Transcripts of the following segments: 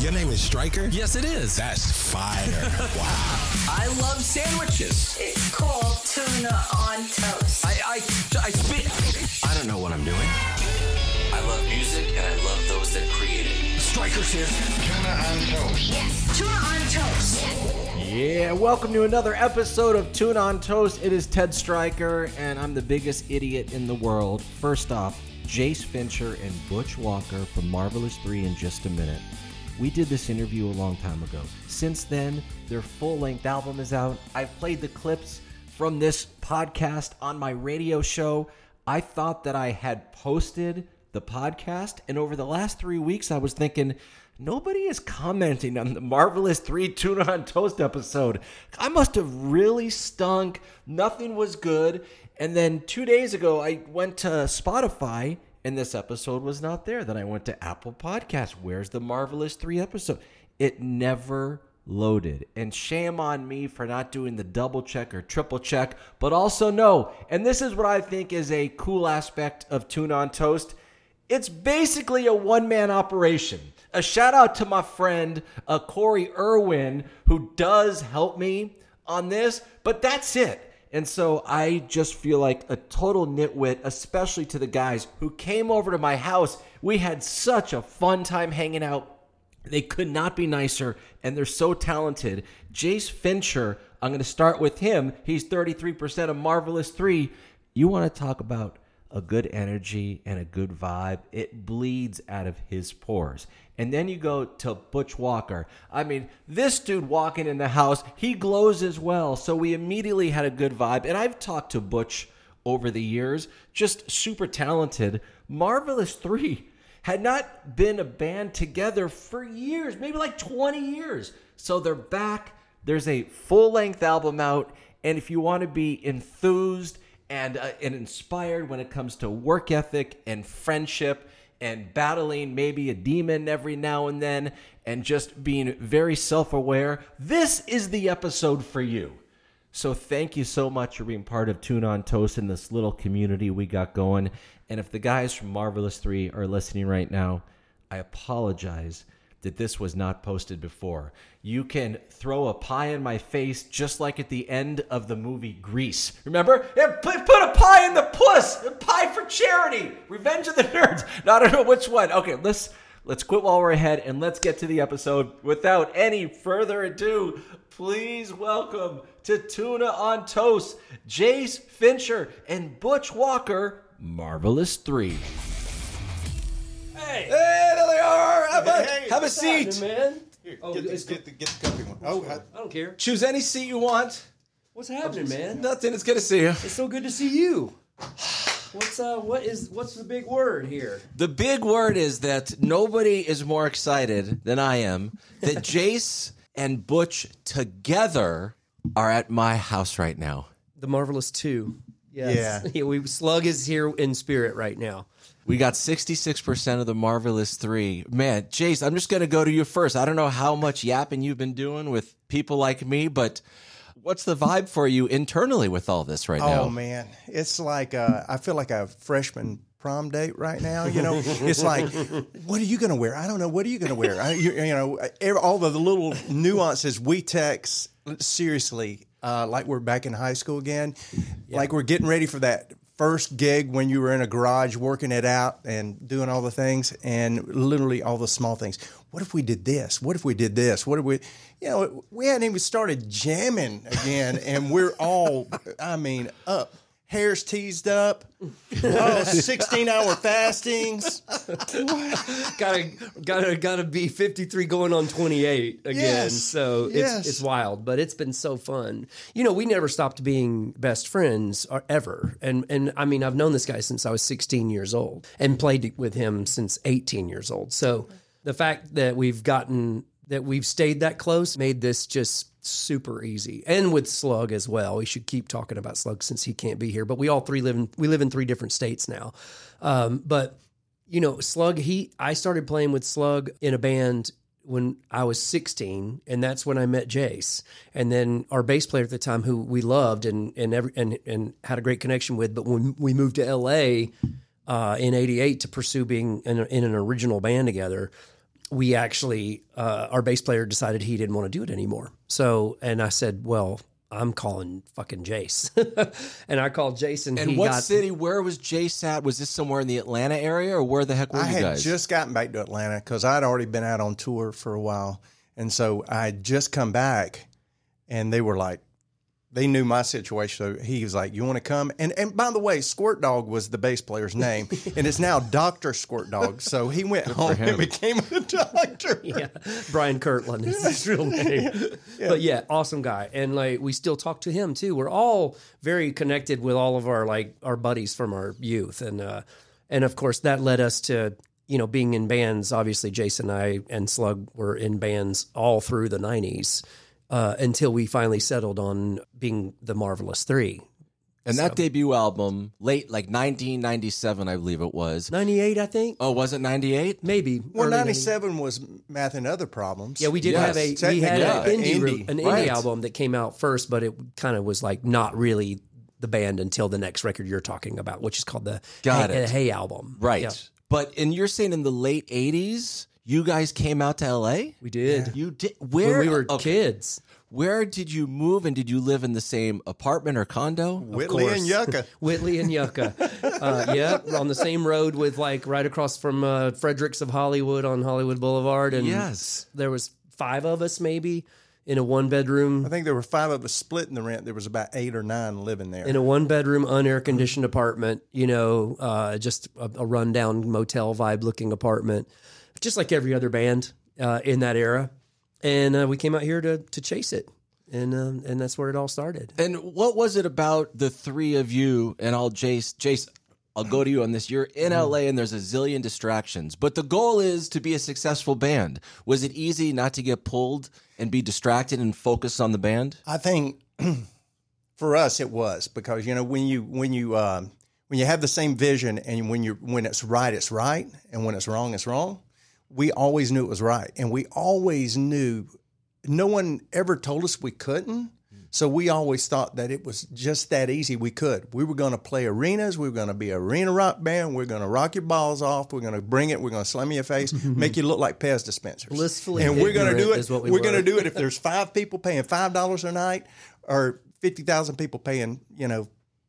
Your name is Stryker? Yes, it is. That's fire. wow. I love sandwiches. It's called tuna on toast. I, I, I spit. I don't know what I'm doing. I love music and I love those that create it. Stryker's here. Tuna on toast. Yes, tuna on toast. Yeah, welcome to another episode of Tuna on Toast. It is Ted Stryker, and I'm the biggest idiot in the world. First off, Jayce Fincher and Butch Walker from Marvelous 3 in just a minute. We did this interview a long time ago. Since then, their full length album is out. I've played the clips from this podcast on my radio show. I thought that I had posted the podcast, and over the last three weeks, I was thinking, nobody is commenting on the Marvelous 3 Tuna on Toast episode. I must have really stunk. Nothing was good. And then two days ago, I went to Spotify and this episode was not there. Then I went to Apple Podcasts. Where's the Marvelous 3 episode? It never loaded. And shame on me for not doing the double check or triple check, but also no. And this is what I think is a cool aspect of Tuna on Toast. It's basically a one man operation. A shout out to my friend uh, Corey Irwin, who does help me on this, but that's it. And so I just feel like a total nitwit, especially to the guys who came over to my house. We had such a fun time hanging out. They could not be nicer, and they're so talented. Jayce Fincher, I'm going to start with him. He's 33% of Marvelous 3. You want to talk about a good energy and a good vibe, it bleeds out of his pores. And then you go to Butch Walker. I mean, this dude walking in the house, he glows as well. So we immediately had a good vibe. And I've talked to Butch over the years, just super talented. Marvelous 3 had not been a band together for years, maybe like 20 years. So they're back. There's a full length album out. And if you want to be enthused, and, uh, and inspired when it comes to work ethic and friendship and battling maybe a demon every now and then and just being very self aware, this is the episode for you. So thank you so much for being part of Tuna on Toast and this little community we got going. And if the guys from Marvelous 3 are listening right now, I apologize that this was not posted before. You can throw a pie in my face just like at the end of the movie Grease. Remember? Yeah, put, put a pie in the puss! A pie for charity! Revenge of the Nerds! No, I don't know which one. Okay, let's let's quit while we're ahead and let's get to the episode. Without any further ado, please welcome to Tuna on Toast, Jayce Fincher and Butch Walker, Marvelous 3. Hey, Hey, there they are! Have a, Hey, have a what's happening, seat! man. Here, Oh, get, the, it's get, the, get the comfy one. Oh, I, I don't care. Choose any seat you want. What's happening, man? Nothing, it's good to see you. It's so good to see you. What's uh? What is what's the big word here? The big word is that nobody is more excited than I am that Jayce and Butch together are at my house right now. The marvelous two. Yes. Yeah. we slug is here in spirit right now. We got 66% of the Marvelous 3. Man, Jayce, I'm just going to go to you first. I don't know how much yapping you've been doing with people like me, but what's the vibe for you internally with all this right now? oh man, it's like uh, I feel like a freshman prom date right now. You know, it's like, what are you going to wear? I don't know. What are you going to wear? I, you, you know, all the little nuances we text seriously, uh, like we're back in high school again, like we're getting ready for that first gig when you were in a garage working it out and doing all the things and literally all the small things. What if we did this? What if we did this? What if we, you know, we hadn't even started jamming again and we're all, I mean, up. Hair's teased up. Oh, 16 hour fastings. gotta gotta gotta be 53 going on 28 again Yes. so it's Yes. it's wild but it's been so fun you know we never stopped being best friends or ever and and i mean i've known this guy since i was 16 years old and played with him since 18 years old so the fact that we've gotten that we've stayed that close made this just super easy. And with slug as well. We should keep talking about slug since he can't be here but we all three live in we live in three different states now. Um, but you know, Slug, he I started playing with Slug in a band when I was 16, and that's when I met Jayce. And then our bass player at the time, who we loved and and every and, and had a great connection with, but when we moved to LA uh, in '88 to pursue being in, in an original band together, we actually uh, our bass player decided he didn't want to do it anymore. So and I said, well. I'm calling fucking Jayce, and I called Jason. And he what got, city? Where was Jayce at? Was this somewhere in the Atlanta area, or where the heck were I you had just gotten back to Atlanta because I'd already been out on tour for a while, and so I had just come back, and they were like, they knew my situation. So he was like, "You want to come?" And and by the way, Squirt Dog was the bass player's name, and it's now Doctor Squirt Dog. So he went home and became a doctor. yeah, Brian Kirtland is his real name. But yeah, awesome guy, and like we still talk to him too. We're all very connected with all of our like our buddies from our youth, and uh, and of course that led us to you know being in bands. Obviously, Jason and I and Slug were in bands all through the '90s uh, until we finally settled on being the Marvelous Three. and that debut album, late like 1997, I believe it was. '98, I think, Oh, was it 98? maybe. Well, early 90s. '97 was Math and Other Problems. Yeah, we did Yes, have a we had technically, an yeah, indie, indie. an indie Right. album that came out first, but it kind of was like not really the band until the next record you're talking about, which is called the Got Hey, it. Hey album. Right. Yeah, But and you're saying in the late 80s, you guys came out to LA? we did You did. Where when we were okay, kids. Where did you move, and did you live in the same apartment or condo? Whitley and. Yucca. Whitley and Yucca. uh, yeah, on the same road with like right across from uh, Fredericks of Hollywood on Hollywood Boulevard, and Yes. there was five of us maybe in a one bedroom I think there were five of us splitting the rent. There was about eight or nine living there. in a one bedroom unair conditioned apartment you know uh, just a, a rundown motel vibe looking apartment just like every other band uh, in that era and uh, we came out here to to chase it and um, and that's where it all started And what was it about the three of you? And I'll Jayce, Jayce, I'll go to you on this. You're in LA and there's a zillion distractions, but the goal is to be a successful band. Was it easy not to get pulled and be distracted and focus on the band? I think for us it was because you know when you when you um, when you have the same vision and when you when it's right it's right and when it's wrong it's wrong. We always knew it was right, and we always knew. No one ever told us we couldn't. So we always thought that it was just that easy. We could. We were going to play arenas. We were going to be arena rock band. We're going to rock your balls off. We're going to bring it. We're going to slam your face, make you look like Pez dispensers. Blissfully and we're going to do it. we we're going to do it if there's five people paying five dollars a night, or fifty thousand people paying, you know,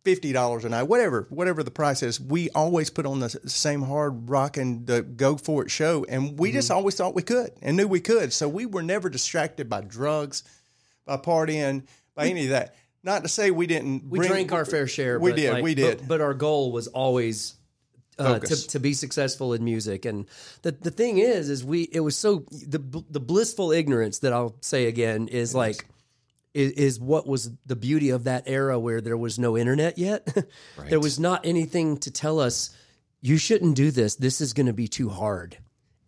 fifty dollars a night. Whatever, whatever the price is. We always put on the same hard rocking the go for it show, and we Mm-hmm. just always thought we could and knew we could. So we were never distracted by drugs, by partying, by any of that. Not to say we didn't. we bring- drank our fair share We but did. like- we did. but, but our goal was always uh, to, to be successful in music and the, the thing is is we it was so the the blissful ignorance that i'll say again is like is, is what was the beauty of that era where there was no internet yet. There was not anything to tell us you shouldn't do this. This is going to be too hard.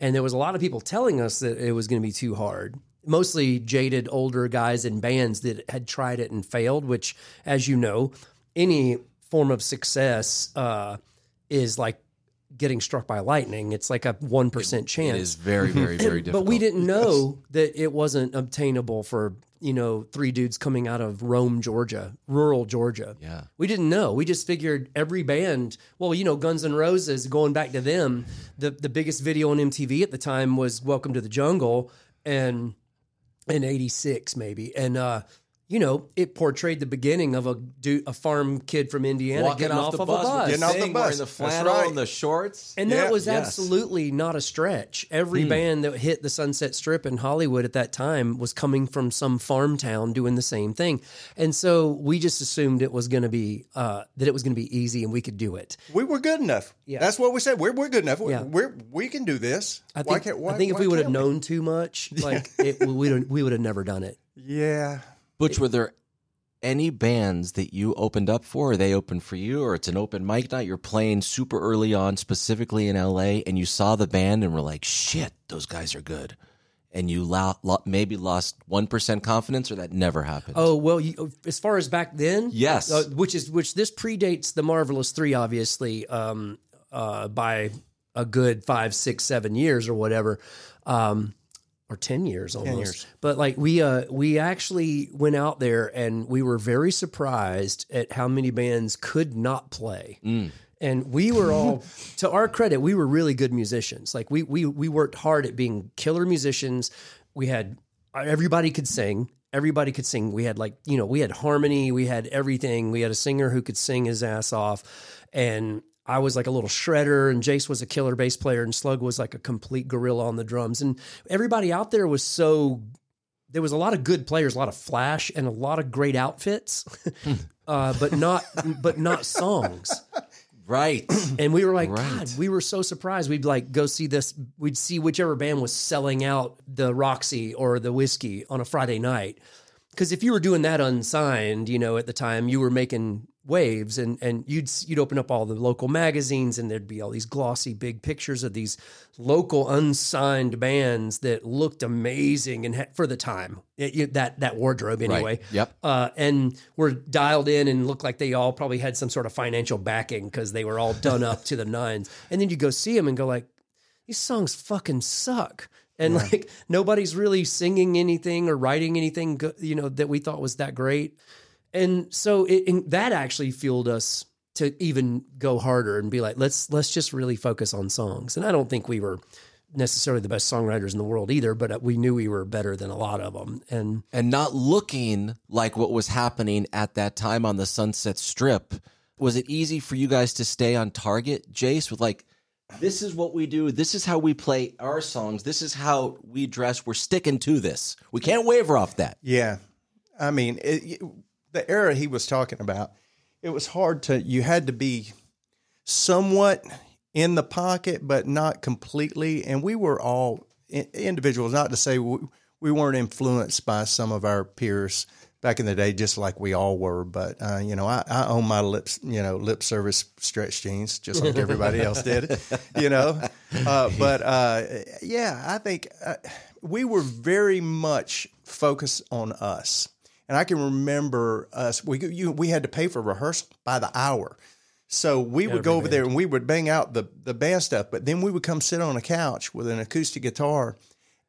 And there was a lot of people telling us that it was going to be too hard mostly jaded older guys in bands that had tried it and failed which as you know any form of success uh, is like getting struck by lightning it's like a 1% chance It is very, very, very difficult. but we didn't know that it wasn't obtainable for you know three dudes coming out of Rome, Georgia, rural Georgia. Yeah. we didn't know. We just figured every band. Well, you know, Guns N' Roses. Going back to them, the the biggest video on MTV at the time was "Welcome to the Jungle," and in '86 maybe, and uh, you know, it portrayed the beginning of a dude, a farm kid from Indiana Walking getting off, off, the of bus, a bus. Getting off the bus. wearing the flannel right. and the shorts. And Yeah. that was Yes. absolutely not a stretch. Every band that hit the Sunset Strip in Hollywood at that time was coming from some farm town doing the same thing. And so we just assumed it was going to be uh, that it was going to be easy and we could do it. we were good enough. Yeah. That's what we said. We're, we're good enough. We're, Yeah. we're we can do this. I Why think, can't- why- I think if why we would have known too much, like it, we would we would have never done it. Yeah. Butch, were there any bands that you opened up for, or they opened for you, or it's an open mic night? You're playing super early on, specifically in LA, and you saw the band and were like, "Shit, those guys are good," and you lo- lo- maybe lost one percent confidence, or that never happened. Oh well, you, as far as back then, Yes. uh, which is which this predates the Marvelous Three, obviously, um, uh, by a good five, six, seven years or whatever, um, or ten years almost. years. But like we uh, we actually went out there and we were very surprised at how many bands could not play. and we were all to our credit we were really good musicians. Like we we we worked hard at being killer musicians. We had everybody could sing. Everybody could sing. We had like you know we had harmony. We had everything. We had a singer who could sing his ass off. And I was like a little shredder, and Jayce was a killer bass player, and Slug was like a complete gorilla on the drums. And everybody out there was so. There was a lot of good players, a lot of flash, and a lot of great outfits, uh, but not but not songs. Right. And we were like, Right. God, we were so surprised. We'd like go see this. We'd see whichever band was selling out the Roxy or the Whisky on a Friday night. Because if you were doing that unsigned, you know, at the time, you were making waves, and and you'd you'd open up all the local magazines, and there'd be all these glossy big pictures of these local unsigned bands that looked amazing and had, for the time It- you- that that wardrobe anyway. Yep. Uh, and were dialed in and looked like they all probably had some sort of financial backing because they were all done up to the nines. And then you go see them and go like, these songs fucking suck. And like nobody's really singing anything or writing anything, you know, that we thought was that great. And so it, and that actually fueled us to even go harder and be like, let's let's just really focus on songs. And I don't think we were necessarily the best songwriters in the world either, but uh, we knew we were better than a lot of them. And and not looking like what was happening at that time on the Sunset Strip. Was it easy for you guys to stay on target, Jayce, with like, this is what we do, this is how we play our songs, this is how we dress, we're sticking to this. We can't waver off that. Yeah, I mean, it, the era he was talking about, it was hard to. You had to be somewhat in the pocket, but not completely. And we were all individuals. Not to say we, we weren't influenced by some of our peers back in the day, just like we all were. But uh, you know, I, I own my lips, you know, lip service stretch jeans, just like everybody else did. You know, uh, but uh, yeah, I think uh, we were very much focused on us. And I can remember us. We you, we had to pay for rehearsal by the hour, so we would go over there and we would bang out the the band stuff. But then we would come sit on a couch with an acoustic guitar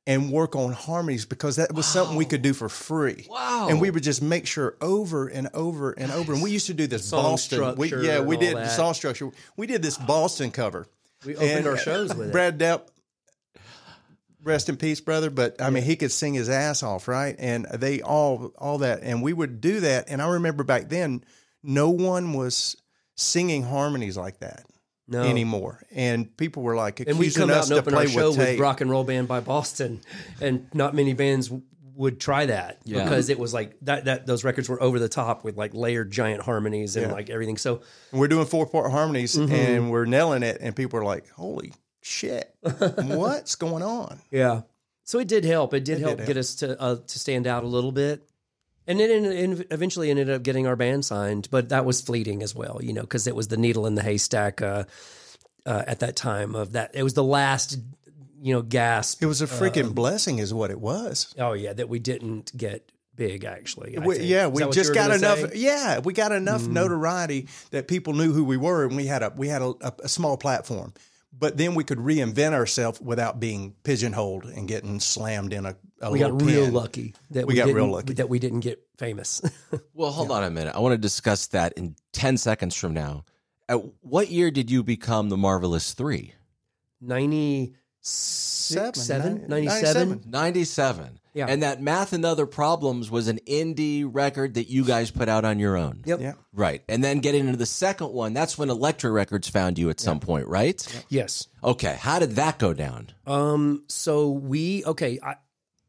and work on harmonies because that was something we could do for free. Wow. And we would just make sure over and over and over. And we used to do this Song Boston. We, yeah, we did that. song structure. We did this Boston cover. we opened And, our shows with it. Brad Delp, rest in peace, brother. But I mean, he could sing his ass off, right? And they all, all that, and we would do that. And I remember back then, no one was singing harmonies like that No. anymore, and people were like and we'd accusing come out and open play our show with with. Rock and Roll Band by Boston, and not many bands w- would try that Yeah. because it was like that. That those records were over the top with like layered giant harmonies and Yeah. like everything. So And we're doing four part harmonies, Mm-hmm. and we're nailing it, and people are like, "Holy shit, what's going on?" yeah, so it did help. It did help help. get us to uh, to stand out a little bit. And it en- en- eventually ended up getting our band signed, but that was fleeting as well, you know, because it was the needle in the haystack uh, uh, at that time. Of that, it was the last, you know, gasp It was a freaking Um, blessing, is what it was. Oh yeah, that we didn't get big actually. We, yeah, we just got enough. say? Yeah, we got enough notoriety that people knew who we were, and we had a we had a, a, a small platform. But then we could reinvent ourselves without being pigeonholed and getting slammed in a. a We little got real pen. lucky that We we, got real didn't- lucky. that we didn't get famous. Well, hold on a minute. I want to discuss that in 10 seconds from now. At what year did you become the Marvelous Three? 96, Seven, 7, nine- 97? 97. Yeah. And that Math and Other Problems was an indie record that you guys put out on your own. Yep. Yeah. Right. And then getting into the second one, that's when Elektra Records found you at some point, right? Yes. Okay. How did that go down? Um. So we okay. I,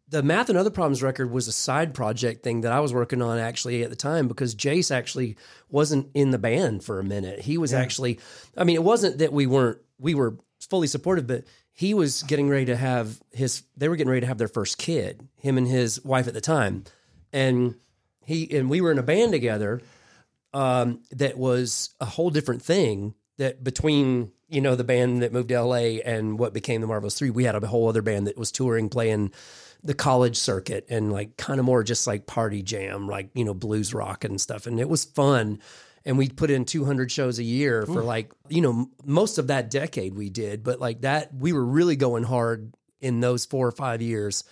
the math and other problems record was a side project thing that I was working on actually at the time because Jayce actually wasn't in the band for a minute. He was actually. I mean, it wasn't that we weren't. We were fully supportive, but he was getting ready to have his. They were getting ready to have their first kid. Him and his wife at the time, and he and we were in a band together um, that was a whole different thing that between you know the band that moved to LA and what became the Marvelous Three, we had a whole other band that was touring, playing the college circuit and like kind of more just like party jam, like you know blues rock and stuff, and it was fun. And we put in 200 shows a year for like you know most of that decade we did, but like that we were really going hard in those four or five years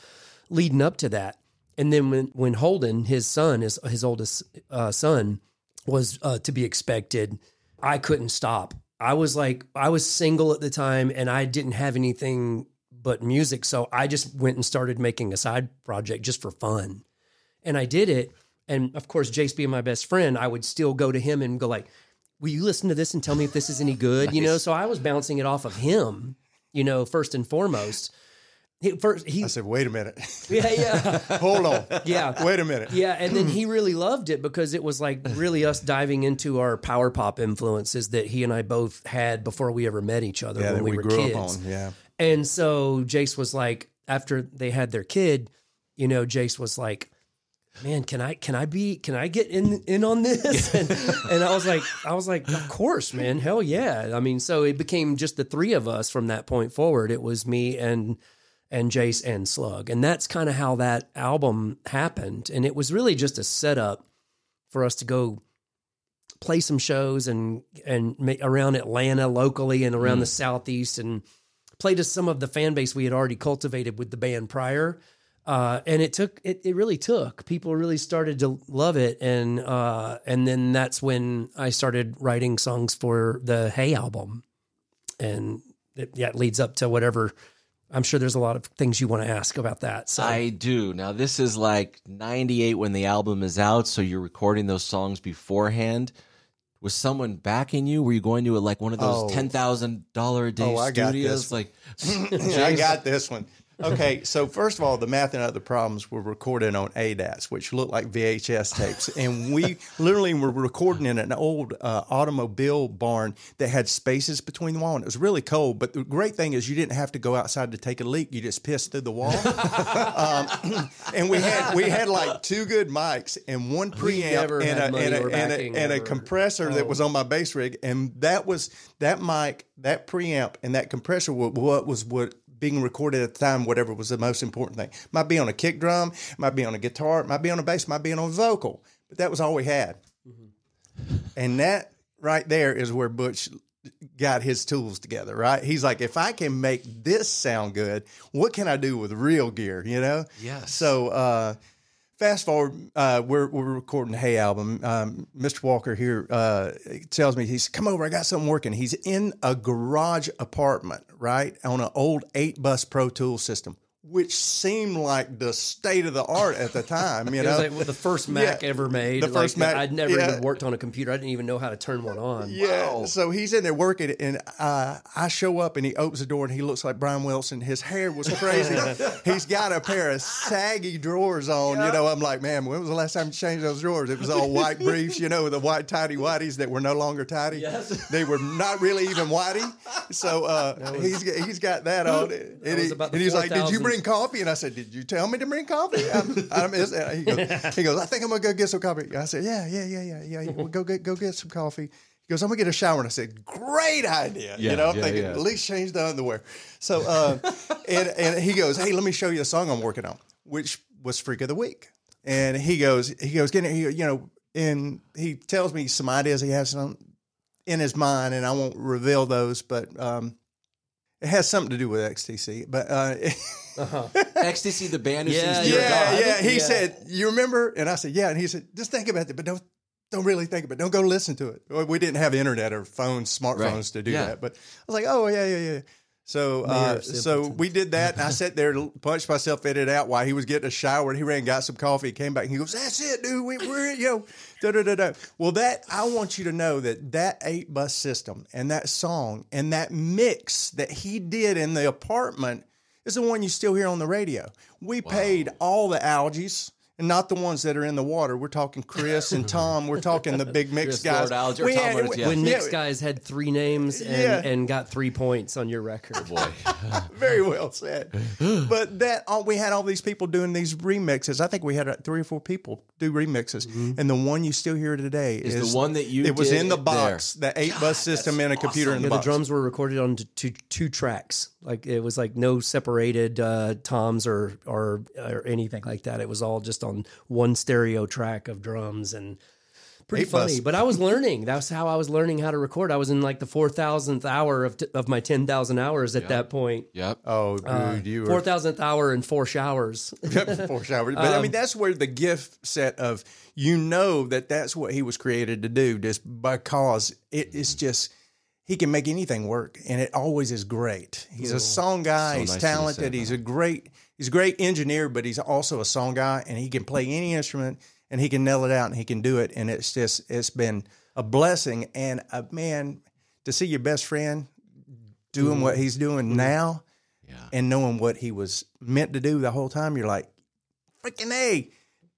leading up to that. And then when when Holden, his son, his his oldest uh, son, was uh, to be expected, I couldn't stop. I was like, I was single at the time and I didn't have anything but music. So I just went and started making a side project just for fun. And I did it. And of course, Jayce being my best friend, I would still go to him and go like, will you listen to this and tell me if this is any good? You know, so I was bouncing it off of him, you know, first and foremost. He, first, he, I said, wait a minute. yeah, yeah, Hold on. yeah. Wait a minute. Yeah, and then he really loved it because it was like really us diving into our power pop influences that he and I both had before we ever met each other Yeah, when that we, we were kids. up on. Yeah. And so Jayce was like, after they had their kid, you know, Jayce was like, "Man, can I can I be can I get in in on this?" And, and I was like, I was like, "Of course, man, hell yeah!" I mean, so it became just the three of us from that point forward. It was me and and Jayce and Slug, and that's kind of how that album happened. And it was really just a setup for us to go play some shows and and around Atlanta locally and around mm. the southeast and play to some of the fan base we had already cultivated with the band prior. Uh, and it took it, it really took people really started to love it and uh, and then that's when I started writing songs for the Hey album and it, yeah it leads up to whatever I'm sure there's a lot of things you want to ask about that so I do. Now this is like 98 when the album is out, so you're recording those songs beforehand. Was someone backing you? Were you going to like one of those Oh. ten thousand dollar a day Oh, I got studios? this. Like I got this one. Okay, so first of all, the math and other problems were recorded on ADATs, which looked like VHS tapes, and we literally were recording in an old uh, automobile barn that had spaces between the wall, and it was really cold. But the great thing is, you didn't have to go outside to take a leak; you just pissed through the wall. um, and we had we had like two good mics and one preamp and a, and, a, and, a, and a compressor that was on my bass rig, and that was that mic, that preamp, and that compressor was what was what being recorded at the time. Whatever was the most important thing might be on a kick drum, might be on a guitar, might be on a bass, might be on a vocal, but that was all we had, and that right there is where Butch got his tools together, right? He's like, if I can make this sound good, what can I do with real gear, you know? Yes. So, uh, fast forward, uh, we're, we're recording Hey album. Um, Mr. Walker here uh, tells me, he's come over, I got something working. He's in a garage apartment, right? On an old eight bus Pro Tool system. Which seemed like the state of the art at the time, you it know. was like well, the first Mac Yeah, ever made the first like, Mac- I'd never yeah. even worked on a computer I didn't even know how to turn one on Yeah. So he's in there working, and uh, I show up, and he opens the door, and he looks like Brian Wilson. His hair was crazy. he's got a pair of saggy drawers on. You know, I'm like, man, when was the last time you changed those drawers? It was all white briefs, you know, the white tidy whities that were no longer tidy. Yes. They were not really even whitey. So uh, he's he's got that on. And, was he- about the and he's like, did you 4000s. Bring coffee? And I said, did you tell me to bring coffee? I'm, I'm, he, goes, he goes, I think I'm gonna go get some coffee. I said, yeah, yeah, yeah, yeah, yeah. We'll go get go get some coffee. He goes, I'm gonna get a shower. And I said, great idea. Yeah, you know, I'm yeah, thinking yeah. at least change the underwear. So, uh, and and he goes, hey, let me show you the song I'm working on, which was Freak of the Week. And he goes, he goes, get it, he, you know, and he tells me some ideas he has some in his mind, and I won't reveal those, but um, it has something to do with XTC. But uh, Ecstasy, the band who Yeah, sings Dear yeah, God. yeah. He Yeah. said, "You remember?" And I said, "Yeah." And he said, "Just think about it, but don't don't really think about it. Don't go listen to it." We didn't have internet or phones, smartphones Right. to do Yeah. that. But I was like, "Oh yeah, yeah, yeah." So, uh, so we did that, and I sat there, punched myself in it out while he was getting a shower, and he ran, and got some coffee, he came back, and he goes, "That's it, dude. We, we're you know, da da da da." Well, that I want you to know that that eight bus system and that song and that mix that he did in the apartment is the one you still hear on the radio. We paid all the Alges. And not the ones that are in the water. We're talking Chris and Tom. We're talking the big mix Chris, guys. Lord Alge, We Tom had- Roberts, yeah. when yeah, mix guys had three names and, Yeah. and got three points on your record Boy. Very well said. but that all, we had all these people doing these remixes. I think we had uh, three or four people do remixes, and the one you still hear today Is is, the one that you It was in the there. box, the eight bus system and a computer in Yeah, the the box. drums were recorded on t- two two tracks. Like it was like no separated uh, toms or, or or anything like that. It was all just on one stereo track of drums and pretty Eight funny. bus. But I was learning. That's how I was learning how to record. I was in like the four thousandth hour of t- of my ten thousand hours at that point. Yep. Oh, dude, you Four were thousandth hour and four showers. four showers. But I Um, mean, that's where the gift set of you know that that's what he was created to do, just because it is just he can make anything work, and it always is great. He's a song guy. So he's nice of you to say talented. He's a great he's a great engineer, but he's also a song guy, and he can play any instrument and he can nail it out and he can do it. And it's just it's been a blessing and a man to see your best friend doing what he's doing mm-hmm. now Yeah. and knowing what he was meant to do the whole time. You're like, freaking a.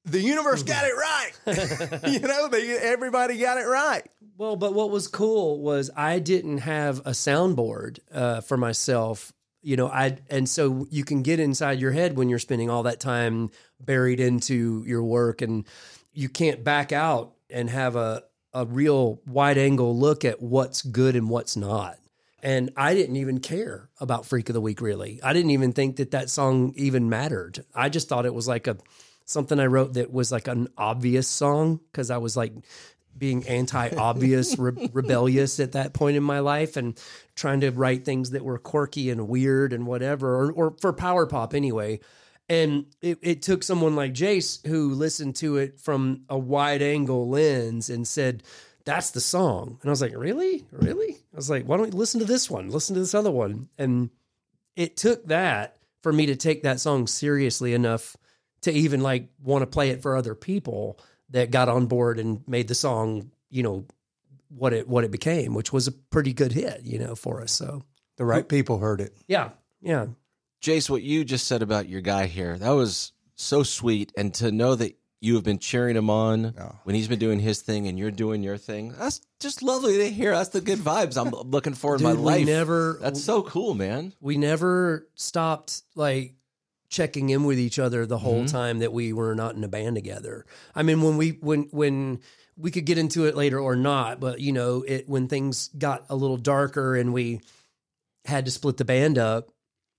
The universe mm-hmm. got it right. you know, they, everybody got it right. Well, but what was cool was I didn't have a soundboard uh, for myself. You know, I and so you can get inside your head when you're spending all that time buried into your work, and you can't back out and have a a real wide angle look at what's good and what's not. And I didn't even care about Freak of the Week really. I didn't even think that that song even mattered. I just thought it was like a something I wrote that was like an obvious song because I was like being anti-obvious re- rebellious at that point in my life and trying to write things that were quirky and weird and whatever or, or for power pop anyway. And it, it took someone like jayce who listened to it from a wide angle lens and said that's the song. And i was like really? Really? I was like why don't you listen to this one? Listen to this other one. And it took that for me to take that song seriously enough to even like want to play it for other people that got on board and made the song, you know, what it what it became, which was a pretty good hit, you know, for us. So The right people heard it. yeah, yeah. Jayce, what you just said about your guy here, that was so sweet. And to know that you have been cheering him on Oh. when he's been doing his thing and you're doing your thing, that's just lovely to hear. That's the good vibes I'm looking for in my Dude, we life. never- That's so cool, man. We never stopped like checking in with each other the whole time that we were not in a band together. I mean, when we when when we could get into it later or not, but you know, it when things got a little darker and we had to split the band up,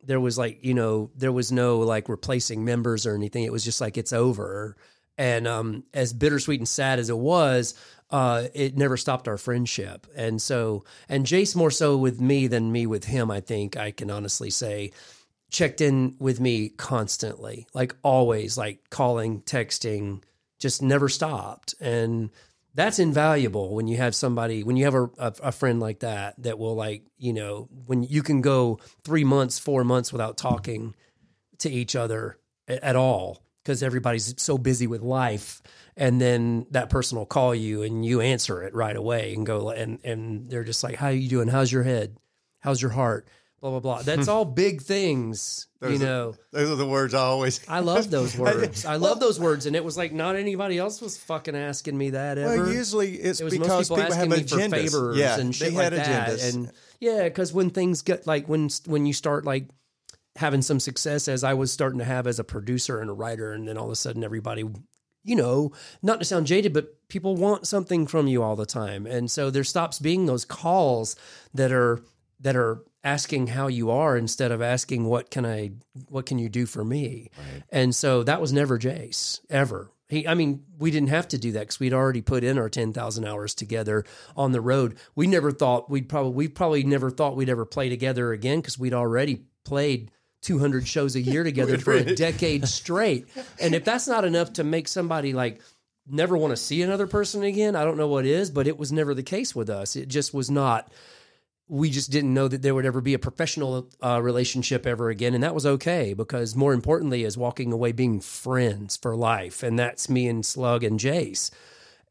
there was like, you know, there was no like replacing members or anything. It was just like it's over. And um as bittersweet and sad as it was, uh it never stopped our friendship. And so and Jayce more so with me than me with him, I think I can honestly say checked in with me constantly, like always, like calling, texting, just never stopped. And that's invaluable when you have somebody, when you have a, a, a friend like that, that will like, you know, when you can go three months, four months without talking to each other a- at all because everybody's so busy with life and then that person will call you and you answer it right away and go and and they're just like how are you doing? How's your head? How's your heart blah blah blah. That's all big things you know. Those are the words I always. i love those words. I love those words and it was like not anybody else was fucking asking me that ever. Well, usually it's it was because people, people have me for favors yeah, and shit they had like that. And yeah, because when things get like when when you start like having some success, as I was starting to have as a producer and a writer, and then all of a sudden everybody, you know, not to sound jaded, but people want something from you all the time, and so there stops being those calls that are that are asking how you are instead of asking what can I what can you do for me. And so that was never Jayce ever. He, I mean, we didn't have to do that because we'd already put in our ten thousand hours together on the road. We never thought we'd probably we probably never thought we'd ever play together again because we'd already played. 200 shows a year together for a decade straight. And if that's not enough to make somebody like never want to see another person again, I don't know what is, but it was never the case with us. It just was not we just didn't know that there would ever be a professional uh, relationship ever again, and that was okay because more importantly is walking away being friends for life, and that's me and Slug and Jayce,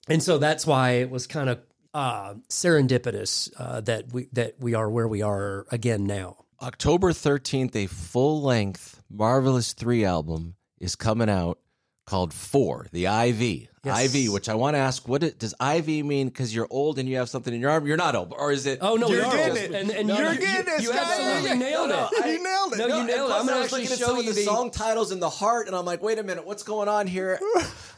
and so that's why it was kind of uh, serendipitous uh, that we that we are where we are again now. October 13th, a full length Marvelous 3 album is coming out called Four, the IV. Yes. IV, which I want to ask, what it, does IV mean because you're old and you have something in your arm? You're not old, or is it? Oh no, You're we are getting old. it. and, and No, you're you're getting it, You Scott. absolutely Yeah. nailed No, it. I- you nailed it. No, you nailed it. I'm gonna actually looking show some of you the the song titles in the heart, and I'm like, wait a minute, what's going on here?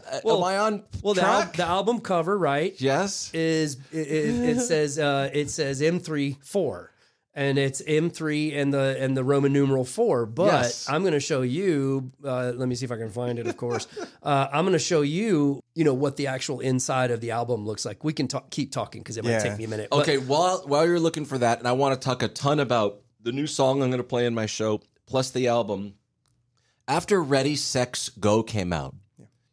Uh, Well- Am I on Well, the, al- the album cover, right? yes. is it, it, it says uh, it says M three four, and it's M three and the and the Roman numeral four. But Yes. I'm going to show you. Uh, let me see if I can find it. Of course, uh, I'm going to show you. You know what the actual inside of the album looks like. We can talk, keep talking because it might Yeah. take me a minute. but- Okay, while while you're looking for that, and I want to talk a ton about the new song I'm going to play in my show, plus the album. After Ready Sex Go came out,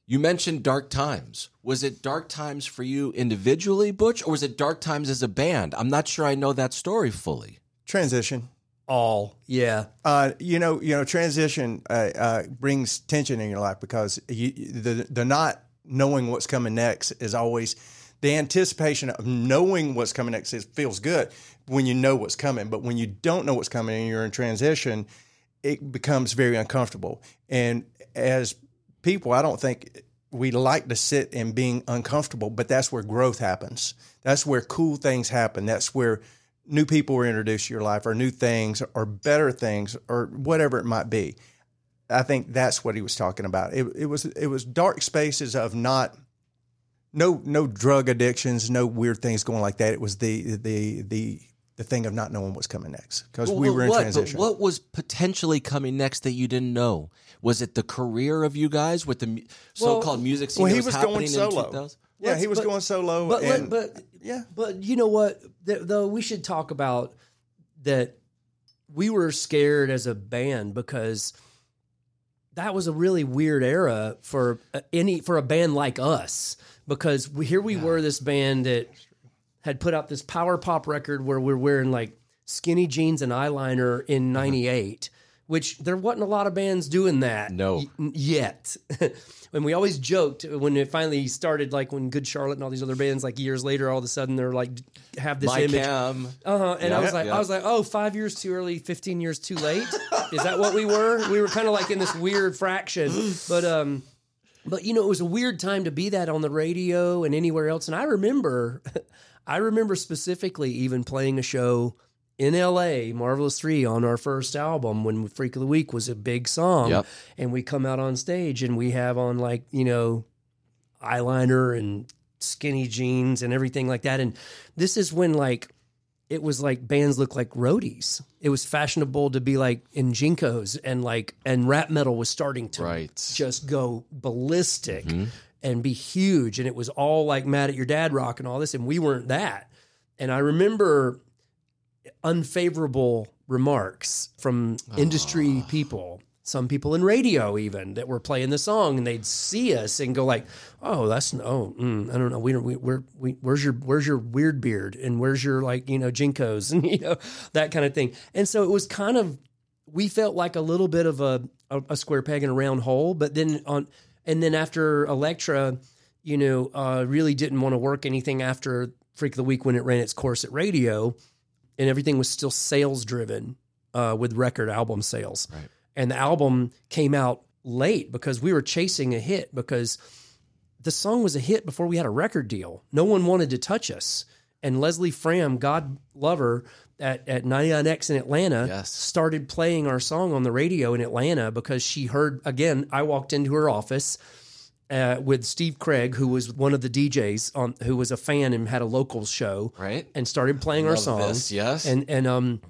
You mentioned dark times. Was it dark times for you individually, Butch, or was it dark times as a band? I'm not sure I know that story fully. Transition. All, yeah. Uh, you know, you know, transition uh, uh, brings tension in your life because you, the the not knowing what's coming next is always the anticipation of knowing what's coming next is, feels good when you know what's coming, but when you don't know what's coming and you're in transition, it becomes very uncomfortable. And as people, I don't think we like to sit in being uncomfortable, but that's where growth happens. That's where cool things happen. That's where new people were introduced to your life or new things or better things or whatever it might be. I think that's what he was talking about. It, it was it was dark spaces of not no no drug addictions, no weird things going like that. It was the the the the thing of not knowing what's coming next because we Well, were in what, transition. But what was potentially coming next that you didn't know? Was it the career of you guys with the mu- so-called music scene? well, he was, was going solo. 2000? Yeah, he was but- going solo. But and, but yeah. but you know what? Th- Though we should talk about that. We were scared as a band because that was a really weird era for uh, any for a band like us because we, here we were this band that had put out this power pop record where we're wearing like skinny jeans and eyeliner in 98 which there wasn't a lot of bands doing that No. y- yet and we always joked when it finally started like when good charlotte and all these other bands like years later all of a sudden they're like have this My image Cam. uh-huh. And I was like, yeah. I was like, oh, five years too early, fifteen years too late. Is that what we were? We were kind of like in this weird fraction, but um, but you know, it was a weird time to be that on the radio and anywhere else. And I remember, I remember specifically even playing a show in L.A. Marvelous Three on our first album when Freak of the Week was a big song, Yep. and we come out on stage and we have on like you know eyeliner and skinny jeans and everything like that. And this is when like it was like bands look like roadies. It was fashionable to be like in JNCOs and like and rap metal was starting to Right. just go ballistic mm-hmm. and be huge. And it was all like mad at your dad rock and all this, and we weren't that. And I remember unfavorable remarks from industry people some people in radio even that were playing the song and they'd see us and go like oh that's oh mm, i don't know we don't we, we're, we where's your where's your weird beard? And where's your like you know JNCOs? And you know that kind of thing. And so it was kind of we felt like a little bit of a a, a square peg in a round hole but then on and then after Elektra you know uh really didn't want to work anything after freak of the week when it ran its course at radio and everything was still sales driven uh, with record album sales. Right. And the album came out late because we were chasing a hit because the song was a hit before we had a record deal. No one wanted to touch us. And Leslie Fram, God lover at, at 99X in Atlanta, Yes. started playing our song on the radio in Atlanta because she heard, again, I walked into her office uh, with Steve Craig, who was one of the DJs on, who was a fan and had a local show, Right. and started playing our songs. this, yes. and and um,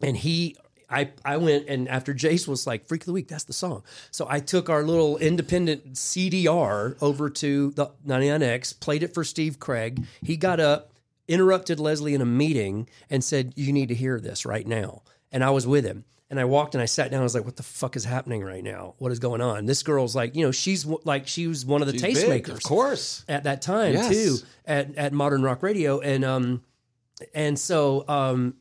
and he. I, I went and after Jayce was like Freak of the Week, that's the song. So I took our little independent CDR over to the 99X, played it for Steve Craig. He got up, interrupted Leslie in a meeting, and said, "You need to hear this right now." And I was with him. And I walked and I sat down. I was like, "What the fuck is happening right now? What is going on?" This girl's like, you know, she's w- like, she was one of the She's big, tastemakers of course. at that time Yes. too at, at modern rock radio and um and so um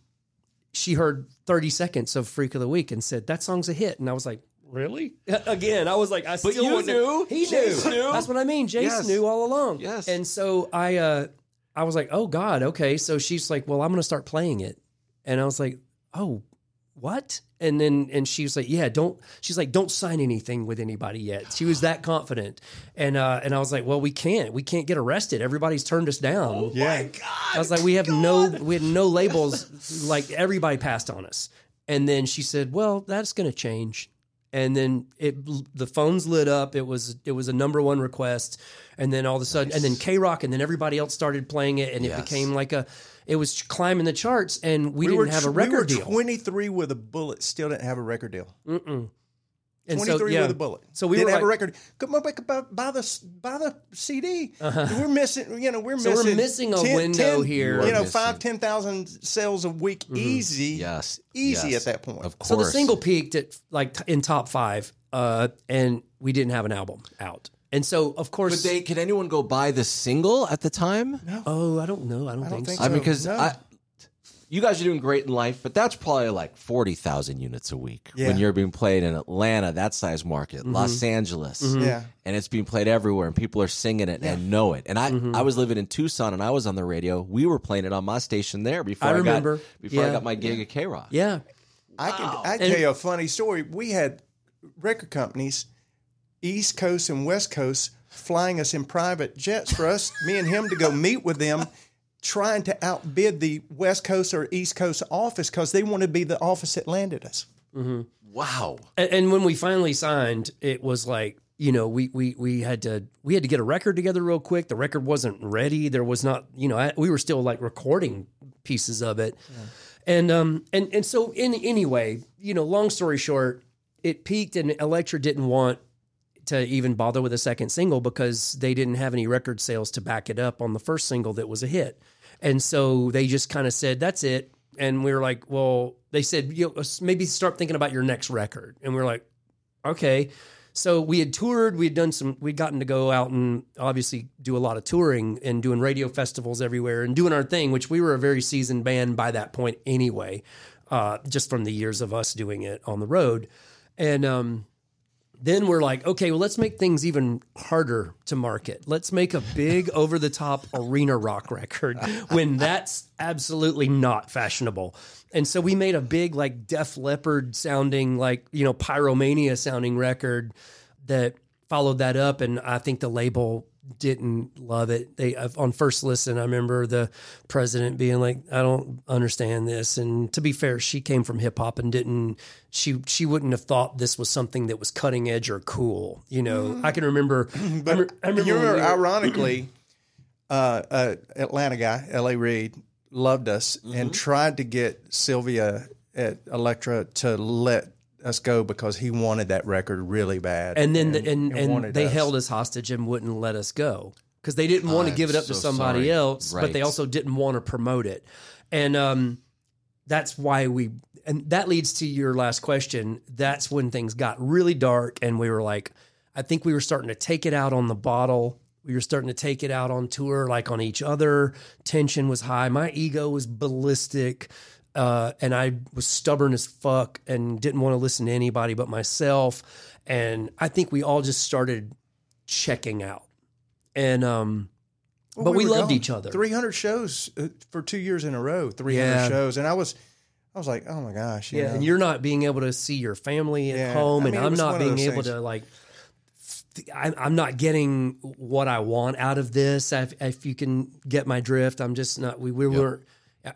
she heard 30 seconds of freak of the week and said that song's a hit and i was like really again i was like i still you wasn't- knew. he Jayce knew. knew. that's what i mean jayce Yes. knew all along Yes. and so i uh i was like oh god okay so she's like well i'm gonna start playing it and i was like oh what and then and she was like yeah don't she's like don't sign anything with anybody yet she was that confident and uh and i was like well we can't we can't get arrested everybody's turned us down yeah. I was like, we have no, we had no labels. Like everybody passed on us. And then she said, well, that's going to change. And then it, the phones lit up. It was, it was a number one request. And then all of a sudden, and then KROQ, and then everybody else started playing it, and it became like a, it was climbing the charts, and we, We didn't were, have a tw- we were record deal. 23 with a bullet, still didn't have a record deal. And 23 yeah. with a bullet. So we didn't were have a like- record. Come on, back about buy the buy the CD. We're missing. You know, we're So we're missing. missing a window here. You know, We're five missing. ten thousand sales a week, easy. Yes. easy yes. at that point. Of course. So the single peaked at like t- in top five, uh, and we didn't have an album out. And so, of course, But they can anyone go buy the single at the time? No. oh, I don't know. I don't, I don't think, think so. I mean, because no. I, you guys are doing great in life, but that's probably like forty thousand units a week Yeah. when you're being played in Atlanta, that size market, mm-hmm. Los Angeles, mm-hmm. Yeah. and it's being played everywhere, and people are singing it and know it. And I, mm-hmm. I was living in Tucson, and I was on the radio. We were playing it on my station there before I I, remember. got before I Yeah. got my gig at KROQ. Yeah. I can I tell you a funny story. We had record companies, East Coast and West Coast, flying us in private jets for us, me and him, to go meet with them, trying to outbid the West Coast or East Coast office because they wanted to be the office that landed us. Wow. And, and when we finally signed, it was like you know we we we had to we had to get a record together real quick. The record wasn't ready. There was not you know I, we were still like recording pieces of it, and um and and so in anyway you know long story short, it peaked and Elektra didn't want to even bother with a second single because they didn't have any record sales to back it up on the first single that was a hit. And so they just kind of said, that's it. And we were like, well, they said, you know, maybe start thinking about your next record. And we are like, okay. So we had toured, we had done some, we'd gotten to go out and obviously do a lot of touring and doing radio festivals everywhere and doing our thing, which we were a very seasoned band by that point anyway, uh, just from the years of us doing it on the road. And, um, then we're like, okay, well, let's make things even harder to market. Let's make a big over the top arena rock record when that's absolutely not fashionable. And so we made a big, like Def Leppard sounding, like, you know, Pyromania sounding record that followed that up. And I think the label didn't love it. They on first listen, I remember the president being like, "I don't understand this." And to be fair, she came from hip hop and didn't. She she wouldn't have thought this was something that was cutting edge or cool. You know, I can remember. but I, re- I remember, you when remember, we were- ironically, uh, uh, Atlanta guy, L.A. Reid, loved us Mm-hmm. and tried to get Sylvia at Elektra to let us go because he wanted that record really bad. and then the, and and, wanted they us. held us hostage and wouldn't let us go because they didn't want to give it up to somebody sorry. else, but they also didn't want to promote it, and um, that's why we. And that leads to your last question. That's when things got really dark, and we were like, I think we were starting to take it out on the bottle. We were starting to take it out on tour, like on each other. Tension was high. My ego was ballistic. Uh, and I was stubborn as fuck and didn't want to listen to anybody but myself. And I think we all just started checking out. And um, but we, were loved each other. 300 shows uh, for two years in a row, 300 Yeah. shows. And I was, I was like, oh my gosh. you Yeah, know. and you're not being able to see your family at Yeah, home, I and mean, it I'm not being able things. to like. I- I'm not getting what I want out of this. If, if you can get my drift, I'm just not. We, we weren't.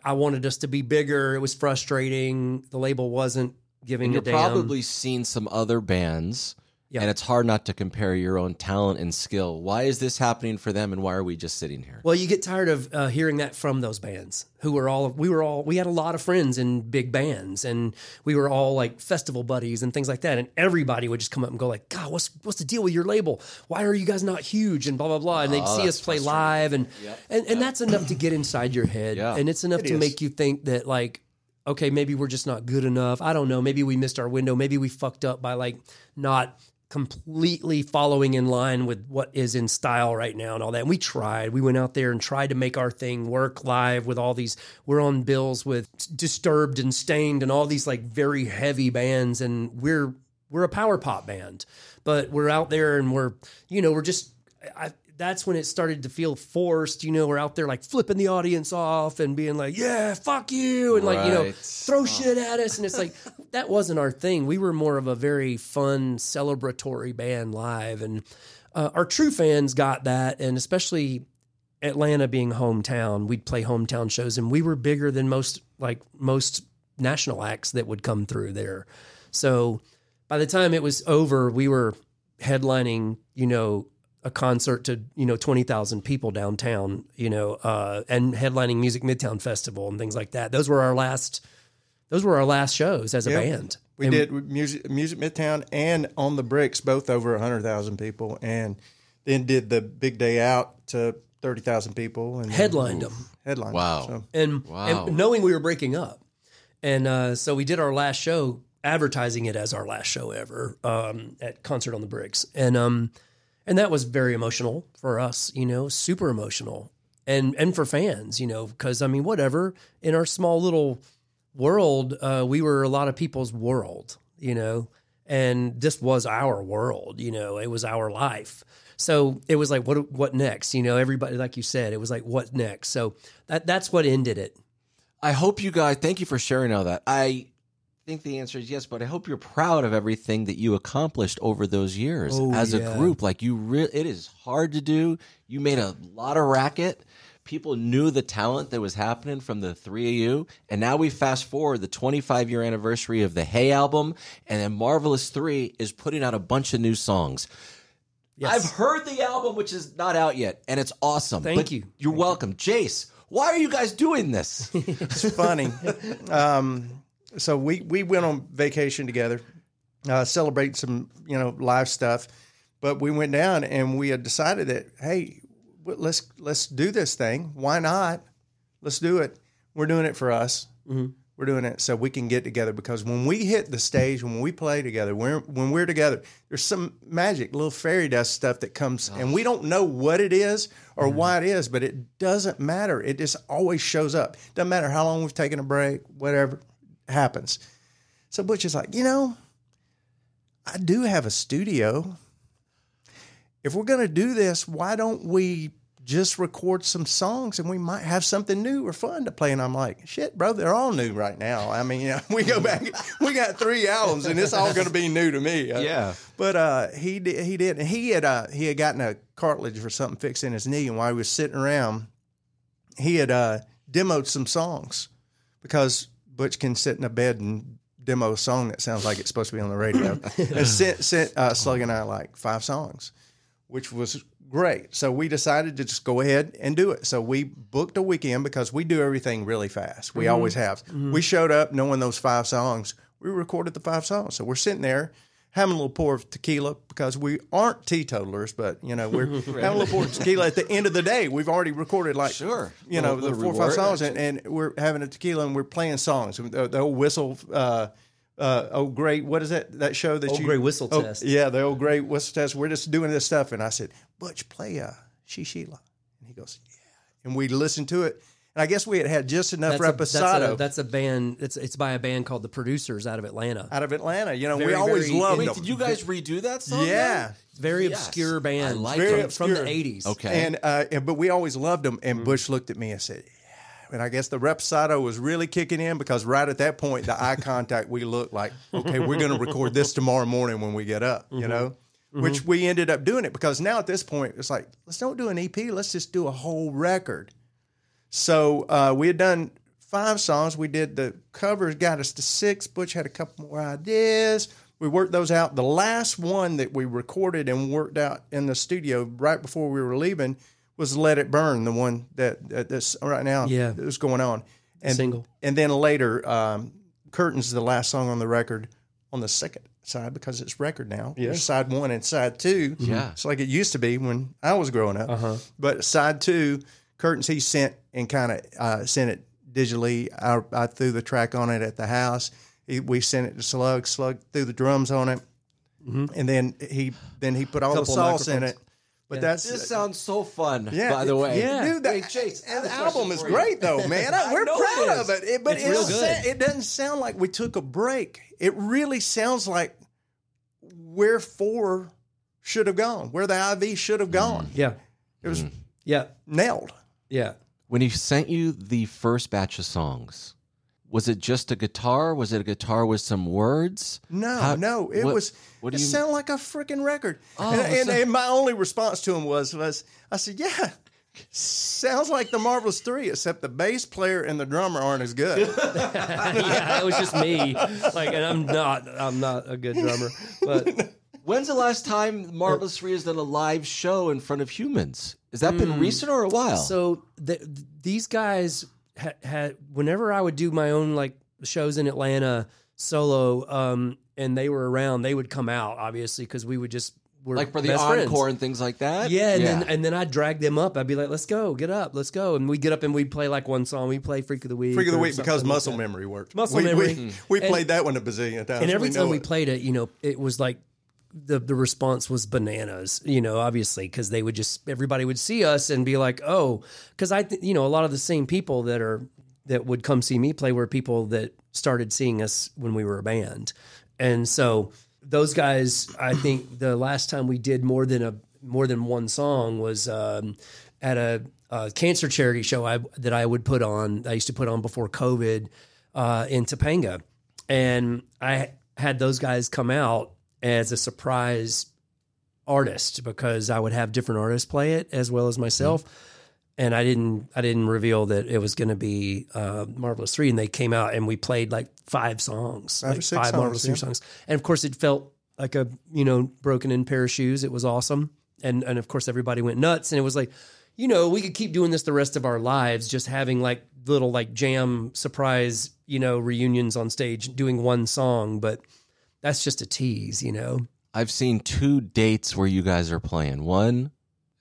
I wanted us to be bigger. It was frustrating. The label wasn't giving And a you're probably seen some other bands, Yeah. and it's hard not to compare your own talent and skill. Why is this happening for them, and why are we just sitting here? Well, you get tired of uh, hearing that from those bands who were all we were all we had a lot of friends in big bands and we were all like festival buddies and things like that and everybody would just come up and go like God what's what's the deal with your label why are you guys not huge and blah blah blah and they'd see us play live and and, and that's enough to get inside your head Yeah. and it's enough It to is. make you think that like okay maybe we're just not good enough I don't know maybe we missed our window maybe we fucked up by like not completely following in line with what is in style right now and all that. And we tried. We went out there and tried to make our thing work live with all these. We're on bills with Disturbed and Staind and all these like very heavy bands, and we're we're a power pop band, but we're out there and we're you know we're just. I, that's when it started to feel forced. You know, we're out there like flipping the audience off and being like, "Yeah, fuck you," and like you know, Right. throw shit at us. And it's like that wasn't our thing. We were more of a very fun, celebratory band live, and uh, our true fans got that, and especially Atlanta being hometown, we'd play hometown shows, and we were bigger than most like most national acts that would come through there. So by the time it was over, we were headlining, you know, a concert to you know twenty thousand people downtown, you know, uh, and headlining Music Midtown Festival and things like that. Those were our last. Those were our last shows as a Yeah. band. We And- did music, music Midtown and on the bricks, both over hundred thousand people, and then did the big day out to thirty thousand people and Headlined them. Headline. Wow. So, and, Wow. and knowing we were breaking up. And uh, so we did our last show, advertising it as our last show ever um, at Concert on the Bricks. And um, and that was very emotional for us. You know, super emotional, and and for fans. You know, because I mean, whatever in our small little world, uh, we were a lot of people's world. You know, and this was our world. You know, it was our life. So it was like, what what next? You know, everybody, like you said, it was like, what next? So that that's what ended it. I hope you guys. Thank you for sharing all that. I think the answer is yes, but I hope you're proud of everything that you accomplished over those years Oh, as yeah. a group. Like you, re- it is hard to do. You made a lot of racket. People knew the talent that was happening from the three of you, and now we fast forward the 25 year anniversary of the Hey album, and then Marvelous Three is putting out a bunch of new songs. Yes. I've heard the album, which is not out yet, and it's awesome. Thank But you. You're welcome, Jayce. Why are you guys doing this? It's funny. um, so we we went on vacation together, uh, celebrate some you know live stuff, but we went down and we had decided that hey, let's let's do this thing. Why not? Let's do it. We're doing it for us. We're doing it so we can get together because when we hit the stage, when we play together, when when we're together, there's some magic, little fairy dust stuff that comes, and we don't know what it is or why it is, but it doesn't matter. It just always shows up. Doesn't matter how long we've taken a break, whatever happens. So Butch is like, you know, I do have a studio. If we're going to do this, why don't we just record some songs and we might have something new or fun to play? And I'm like, shit, bro, they're all new right now. I mean, you know, we go back, we got three albums and it's all going to be new to me. Uh, Yeah. But uh, he did, he did, and he had uh, he had gotten a cartilage or something fixed in his knee, and while he was sitting around, he had uh, demoed some songs because Butch can sit in a bed and demo a song that sounds like it's supposed to be on the radio. and sent sent uh, Slug and I like five songs, which was great. So we decided to just go ahead and do it. So we booked a weekend because we do everything really fast. We always have. We showed up knowing those five songs. We recorded the five songs. So we're sitting there having a little pour of tequila because we aren't teetotalers, but you know we're having a little pour of tequila. At the end of the day, we've already recorded like Sure. you know, Little- the little four or five songs, and, and we're having a tequila and we're playing songs. The, the old whistle, uh, uh, old great, what is that? That show that Old you Grey Whistle oh, Test. Yeah, the Old Grey Whistle Test. We're just doing this stuff, and I said, Butch, play uh, She Sheila, and he goes, Yeah, and we listened to it, and I guess we had had just enough That's a, that's, reposado a, that's a band. It's it's by a band called the Producers out of Atlanta. out of Atlanta. You know, we always very- loved Wait, them. Did you guys redo that song? Yeah. then? Very Yes. obscure band. I like Very from, from the eighties. Okay. And, uh, and but we always loved them. And mm. Butch looked at me and said, "Yeah." And I guess the reposado was really kicking in because right at that point, the eye contact, we looked like, okay, we're going to record this tomorrow morning when we get up. You mm-hmm. know, mm-hmm. which we ended up doing it because now at this point, it's like let's don't do an EP. Let's just do a whole record. So uh, we had done five songs. We did the covers, got us to six. Butch had a couple more ideas. We worked those out. The last one that we recorded and worked out in the studio right before we were leaving was "Let It Burn," the one that, that that's right now Yeah. that's going on. And Single. and then later, um, "Curtains" the last song on the record on the second side because it's record now. There's side one and side two. Yeah. it's like it used to be when I was growing up. Uh-huh. But side two, curtains he sent and kind of uh, sent it digitally. I, I threw the track on it at the house. He, we sent it to Slug. Slug threw the drums on it, and then he then he put all the Mm-hmm. Couple of sauce in it. But that's This sounds so fun. yeah. By the way, Yeah. dude, that Hey, Chase, I the album is for you. great though, man. I, I we're know proud it of it. It- but It's it, real good. it doesn't sound like we took a break. It really sounds like where four should have gone, where the IV should have gone. Yeah. It was Yeah. nailed. Yeah. when he sent you the first batch of songs, was it just a guitar? Was it a guitar with some words? No, How- no, it what- was. what it do you- sounded like a freaking record. Oh, and, and, so- and my only response to him was, was I said, "Yeah, sounds like the Marvelous Three, except the bass player and the drummer aren't as good." yeah. It was just me. Like, and I'm not. I'm not a good drummer. But When's the last time Marvelous Three has done a live show in front of humans? Has that Hmm. been recent or a while? So th these guys had, had whenever I would do my own like shows in Atlanta solo, um, and they were around, they would come out obviously because we would just we're like for the best friends. encore and things like that. Yeah, and then and then I'd drag them up. I'd be like, "Let's go, get up, let's go," and we'd get up and we'd play like one song. We'd play "Freak of the Week," Freak of the or Week because something like muscle that. memory worked. Muscle we, memory. We, we And- played that one a bazillion times. And every We time know we it. played it, you know, it was like the the response was bananas. You know, obviously because they would just everybody would see us and be like, oh, because I th- you know a lot of the same people that are that would come see me play were people that started seeing us when we were a band, and so those guys. I think the last time we did more than a more than one song was um, at a, a cancer charity show I, that I would put on. I used to put on before COVID uh, in Topanga, and I had those guys come out as a surprise artist because I would have different artists play it as well as myself. And I didn't, I didn't reveal that it was going to be uh, Marvelous Three, and they came out and we played like five songs, Five like five songs, Marvelous Three yeah. songs, and of course it felt like a you know broken in pair of shoes. It was awesome, and and of course everybody went nuts, and it was like, you know, we could keep doing this the rest of our lives, just having like little like jam surprise, you know, reunions on stage, doing one song, but that's just a tease, you know. I've seen two dates where you guys are playing. One,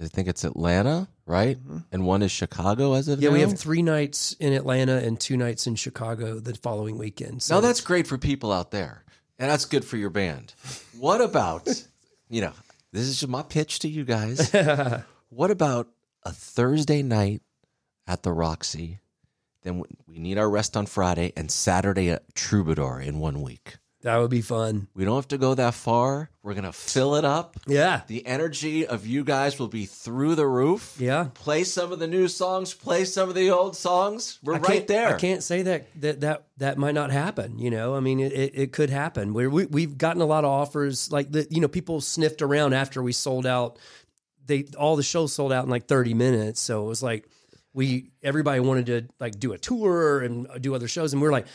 I think it's Atlanta, right? And one is Chicago as of Mm-hmm. Yeah, now. we have three nights in Atlanta and two nights in Chicago the following weekend. So Now that's great for people out there, and that's good for your band. What about, you know, this is just my pitch to you guys. what about a Thursday night at the Roxy? Then we- we need our rest on Friday and Saturday at Troubadour in one week. That would be fun. We don't have to go that far. We're gonna fill it up. Yeah. The energy of you guys will be through the roof. Yeah. Play some of the new songs. Play some of the old songs. We're I right there. I can't say that that that that might not happen. You know, I mean, it, it, could happen. We're, we we've gotten a lot of offers. Like the you know, people sniffed around after we sold out. They all the shows sold out in like thirty minutes. So it was like we everybody wanted to like do a tour and do other shows, and we are like.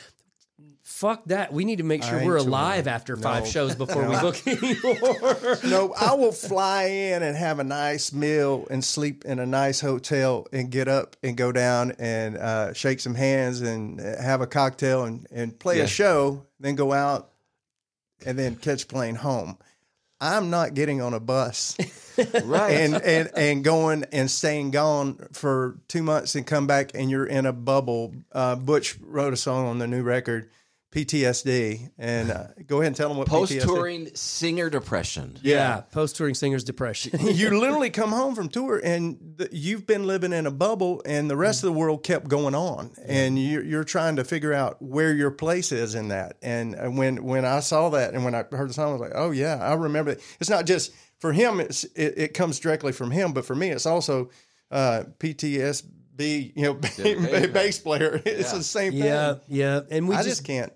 Fuck that! We need to make sure we're alive touring. after five No. shows before we book anymore. No, I will fly in and have a nice meal and sleep in a nice hotel and get up and go down and uh, shake some hands and uh, have a cocktail and, and play Yeah. a show, then go out and then catch plane home. I'm not getting on a bus right. and, and, and going and staying gone for two months and come back and you're in a bubble. Uh, Butch wrote a song on the new record, PTSD. And uh, go ahead and tell them what post touring singer depression. yeah, post touring singers depression. you literally come home from tour and th- you've been living in a bubble and the rest of the world kept going on and you're, you're trying to figure out where your place is in that. And uh, when when i saw that and when i heard the song i was like oh yeah i remember it. It's not just for him it's it, it comes directly from him but for me it's also uh, ptsb you know bass player. It's the same thing. yeah, yeah, and we i just, just can't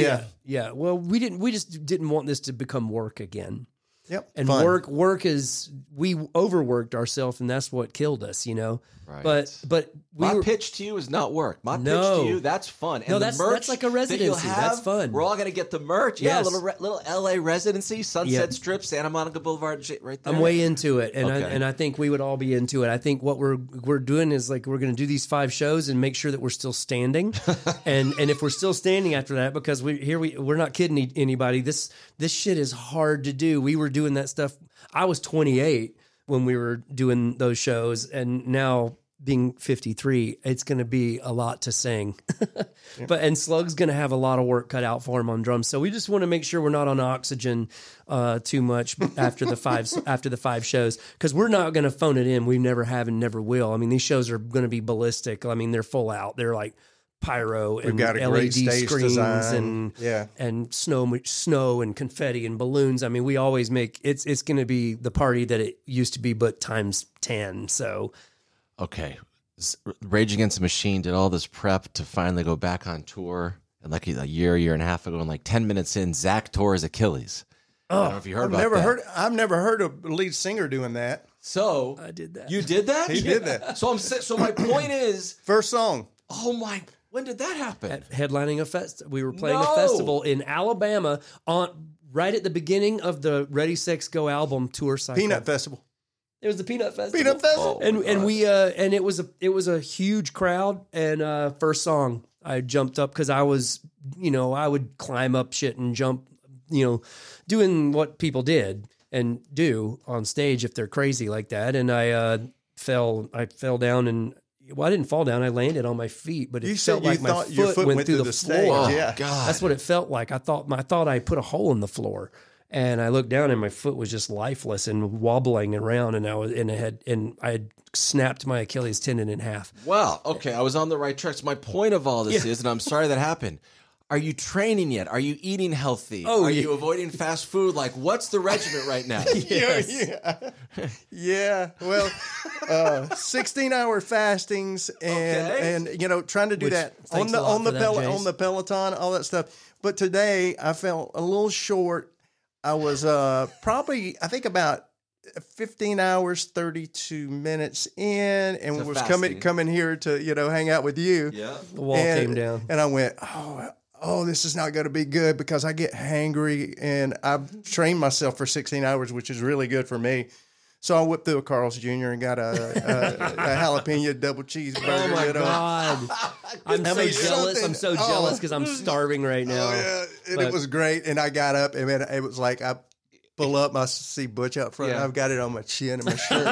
yeah, yeah. Well, we didn't. We just didn't want this to become work again. Yep and Fun. work work is we overworked ourselves and that's what killed us you know Right. but but we My were, pitch to you is not work. My No. pitch to you, that's fun. And No, the that's- merch that's like a that residency. have, That's fun. We're all gonna get the merch. Yeah, Yes. little little LA residency, Sunset Yeah. Strip, Santa Monica Boulevard, shit right there. I'm way into it, and I, and I think we would all be into it. I think what we're we're doing is like we're going to do these five shows and make sure that we're still standing, and and if we're still standing after that, because we here we we're not kidding e- anybody. This this shit is hard to do. We were doing that stuff. I was 28 when we were doing those shows, and now being 53, it's going to be a lot to sing. But and Slug's going to have a lot of work cut out for him on drums. So we just want to make sure we're not on oxygen uh, too much after the five after the five shows because we're not going to phone it in. We never have and never will. I mean, these shows are going to be ballistic. I mean, they're full out. They're like pyro and got a LED great stage screens design. and Yeah. and snow snow and confetti and balloons. I mean, we always make it's it's going to be the party that it used to be, but times ten. So Okay. Rage Against the Machine did all this prep to finally go back on tour. And like a year, year and a half ago, and like 10 minutes in, Zach tore his Achilles. I don't know if you heard I've about never that. heard. I've never heard a lead singer doing that. So I did that. You did that? He did that. So I'm so my point is, First song. oh my, when did that happen? at headlining a fest. We were playing No. a festival in Alabama on right at the beginning of the ReadySexGo album tour cycle. Peanut Festival. It was the Peanut Festival. Peanut Festival. and and we uh and it was a it was a huge crowd and uh first song I jumped up because I was you know I would climb up shit and jump you know doing what people did and do on stage if they're crazy like that and I uh fell I fell down and well I didn't fall down I landed on my feet but it You felt like my foot, your foot went, went through through the, the stage. floor. Oh, yeah. God. That's what it felt like. I thought my, I thought I put a hole in the floor, and I looked down and my foot was just lifeless and wobbling around, and I was and it had and I had snapped my Achilles tendon in half. Wow. Okay, I was on the right track. So my point of all this is, and I'm sorry that happened. Are you training yet? Are you eating healthy? Oh, Are yeah. you avoiding fast food? Like, what's the regimen right now? Yeah, yeah, yeah. Well, uh, sixteen hour fastings and Okay. and you know trying to do Which- that on the on the for Pel- on the Peloton, all that stuff. But today I felt a little short. I was uh, probably I think about. 15 hours 32 minutes in and To was coming coming here to you know hang out with you yeah. The wall and, came down. and I went, oh, oh, this is not going to be good because I get hangry and I've trained myself for 16 hours, which is really good for me. So I whipped through a Carl's Jr. and got a, a, a jalapeno double cheeseburger. Oh my you know. god! I'm so jealous. I'm so jealous Oh. because I'm starving right oh, now. Oh yeah, and But- it was great. And I got up and man, it was like I pull up, I see Butch out front. Yeah. I've got it on my chin and my shirt.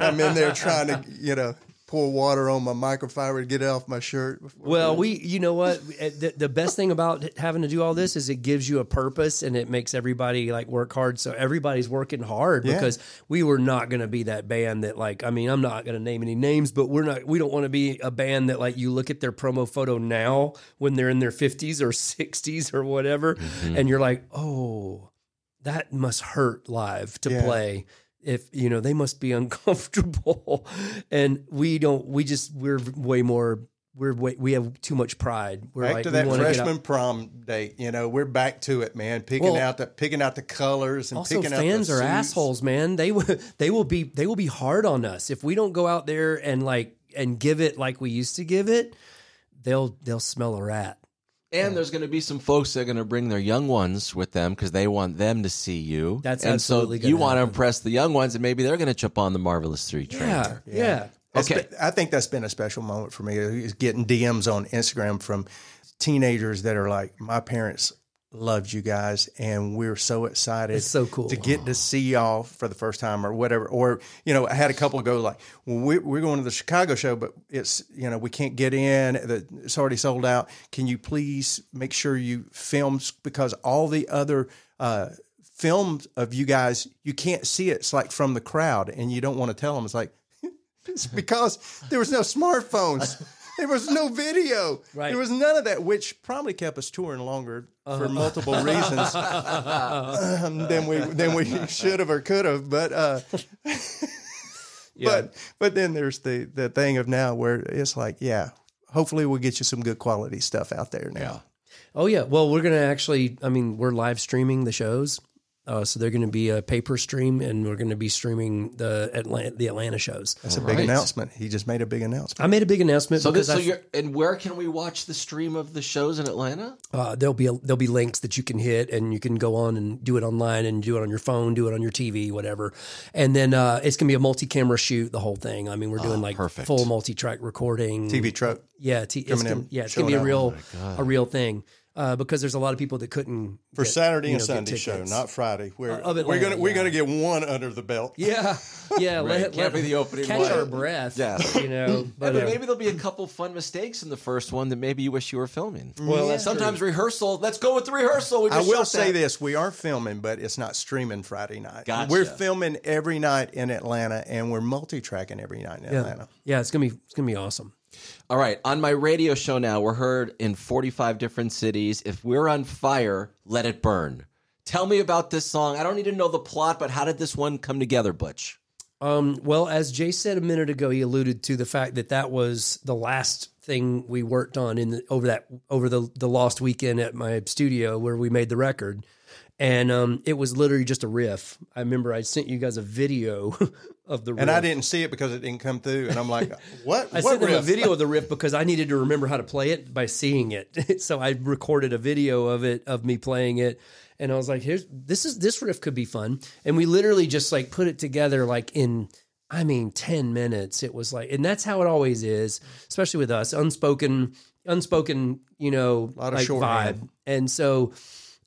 I'm in there trying to, you know, pour water on my microfiber to get it off my shirt. Well, we, you know what? Eh, The, the best thing about having to do all this is it gives you a purpose and it makes everybody like work hard. So everybody's working hard Yeah. because we were not going to be that band that like, I mean, I'm not going to name any names, but we're not, we don't want to be a band that like you look at their promo photo now when they're in their 50s or 60s or whatever. And you're like, oh, that must hurt live to Yeah. play if you know they must be uncomfortable and we don't we just we're way more we're way, we have too much pride we're back like to that freshman prom date. You know, we're back to it, man. Picking Well, out the picking out the colors and also picking fans out are the suits. assholes man they will they will be they will be hard on us if we don't go out there and like and give it like we used to give it they'll they'll smell a rat And there's going to be some folks that are going to bring their young ones with them because they want them to see you. That's and absolutely so gonna you want to impress the young ones, and maybe they're going to jump on the marvelous three train. yeah yeah, That's Okay. been- I think that's been a special moment for me. Is getting DMs on Instagram from teenagers that are like, "My parents loved you guys, and we're so excited. It's so cool. to get to see y'all for the first time, or whatever." Or you know, I had a couple go like, "Well, we're, we're going to the Chicago show, but it's you know we can't get in. The- It's already sold out. Can you please make sure you film because all the other." Uh, films of you guys you can't see it. it's like from the crowd and you don't want to tell them it's like it's because there was no smartphones. There was no video. Right. There was none of that, which probably kept us touring longer for multiple reasons um, than we than we should have or could have. But uh, but but then there's the the thing of now where it's like, yeah, hopefully we'll get you some good quality stuff out there now. Oh yeah. Well, we're gonna actually. I mean, we're live streaming the shows, uh, so they're going to be a paper stream, and we're going to be streaming the Atlanta, the Atlanta shows. That's a big announcement. He just made a big announcement. I made a big announcement So this, so I, you're, and where can we watch the stream of the shows in Atlanta? uh, there'll be a, there'll be links that you can hit, and you can go on and do it online, and do it on your phone, do it on your TV, whatever. And then uh, it's going to be a multi-camera shoot, the whole thing. I mean, we're doing like perfect. full multi-track recording, TV truck. Yeah, t- it's gonna, yeah, it's gonna be a out. real a real thing. Uh, because there's a lot of people that couldn't For get, Saturday you and know, get Sunday show, not Friday. We're, of we're gonna we're gonna get one under the belt. Yeah, yeah. let, Can't let- be the opening Catch one. our breath. Yeah. you know. But But uh, maybe there'll be a couple fun mistakes in the first one that maybe you wish you were filming. well, that's Sometimes rehearsal. Let's go with the rehearsal. We I will shot say that. this: we are filming, but it's not streaming Friday night. Gotcha. We're filming every night in Atlanta, and we're multi-tracking every night in yeah, Atlanta. yeah. It's gonna be it's gonna be awesome. All right, on my radio show now, we're heard in 45 different cities. If we're on fire, let it burn. Tell me about this song. I don't need to know the plot, but how did this one come together, Butch? Um, well, as Jay said a minute ago, he alluded to the fact that that was the last thing we worked on in the, over that over the the lost weekend at my studio where we made the record, and um, it was literally just a riff. I remember I sent you guys a video of the riff. And I didn't see it because it didn't come through. And I'm like, "What? I what sent them a video of the riff because I needed to remember how to play it by seeing it. so I recorded a video of it of me playing it, and I was like, "Here's this is this riff could be fun." And we literally just like put it together like in. I mean, 10 minutes. It was like, and that's how it always is, especially with us, unspoken, unspoken, you know, a Lot of like shorthand. vibe. And so,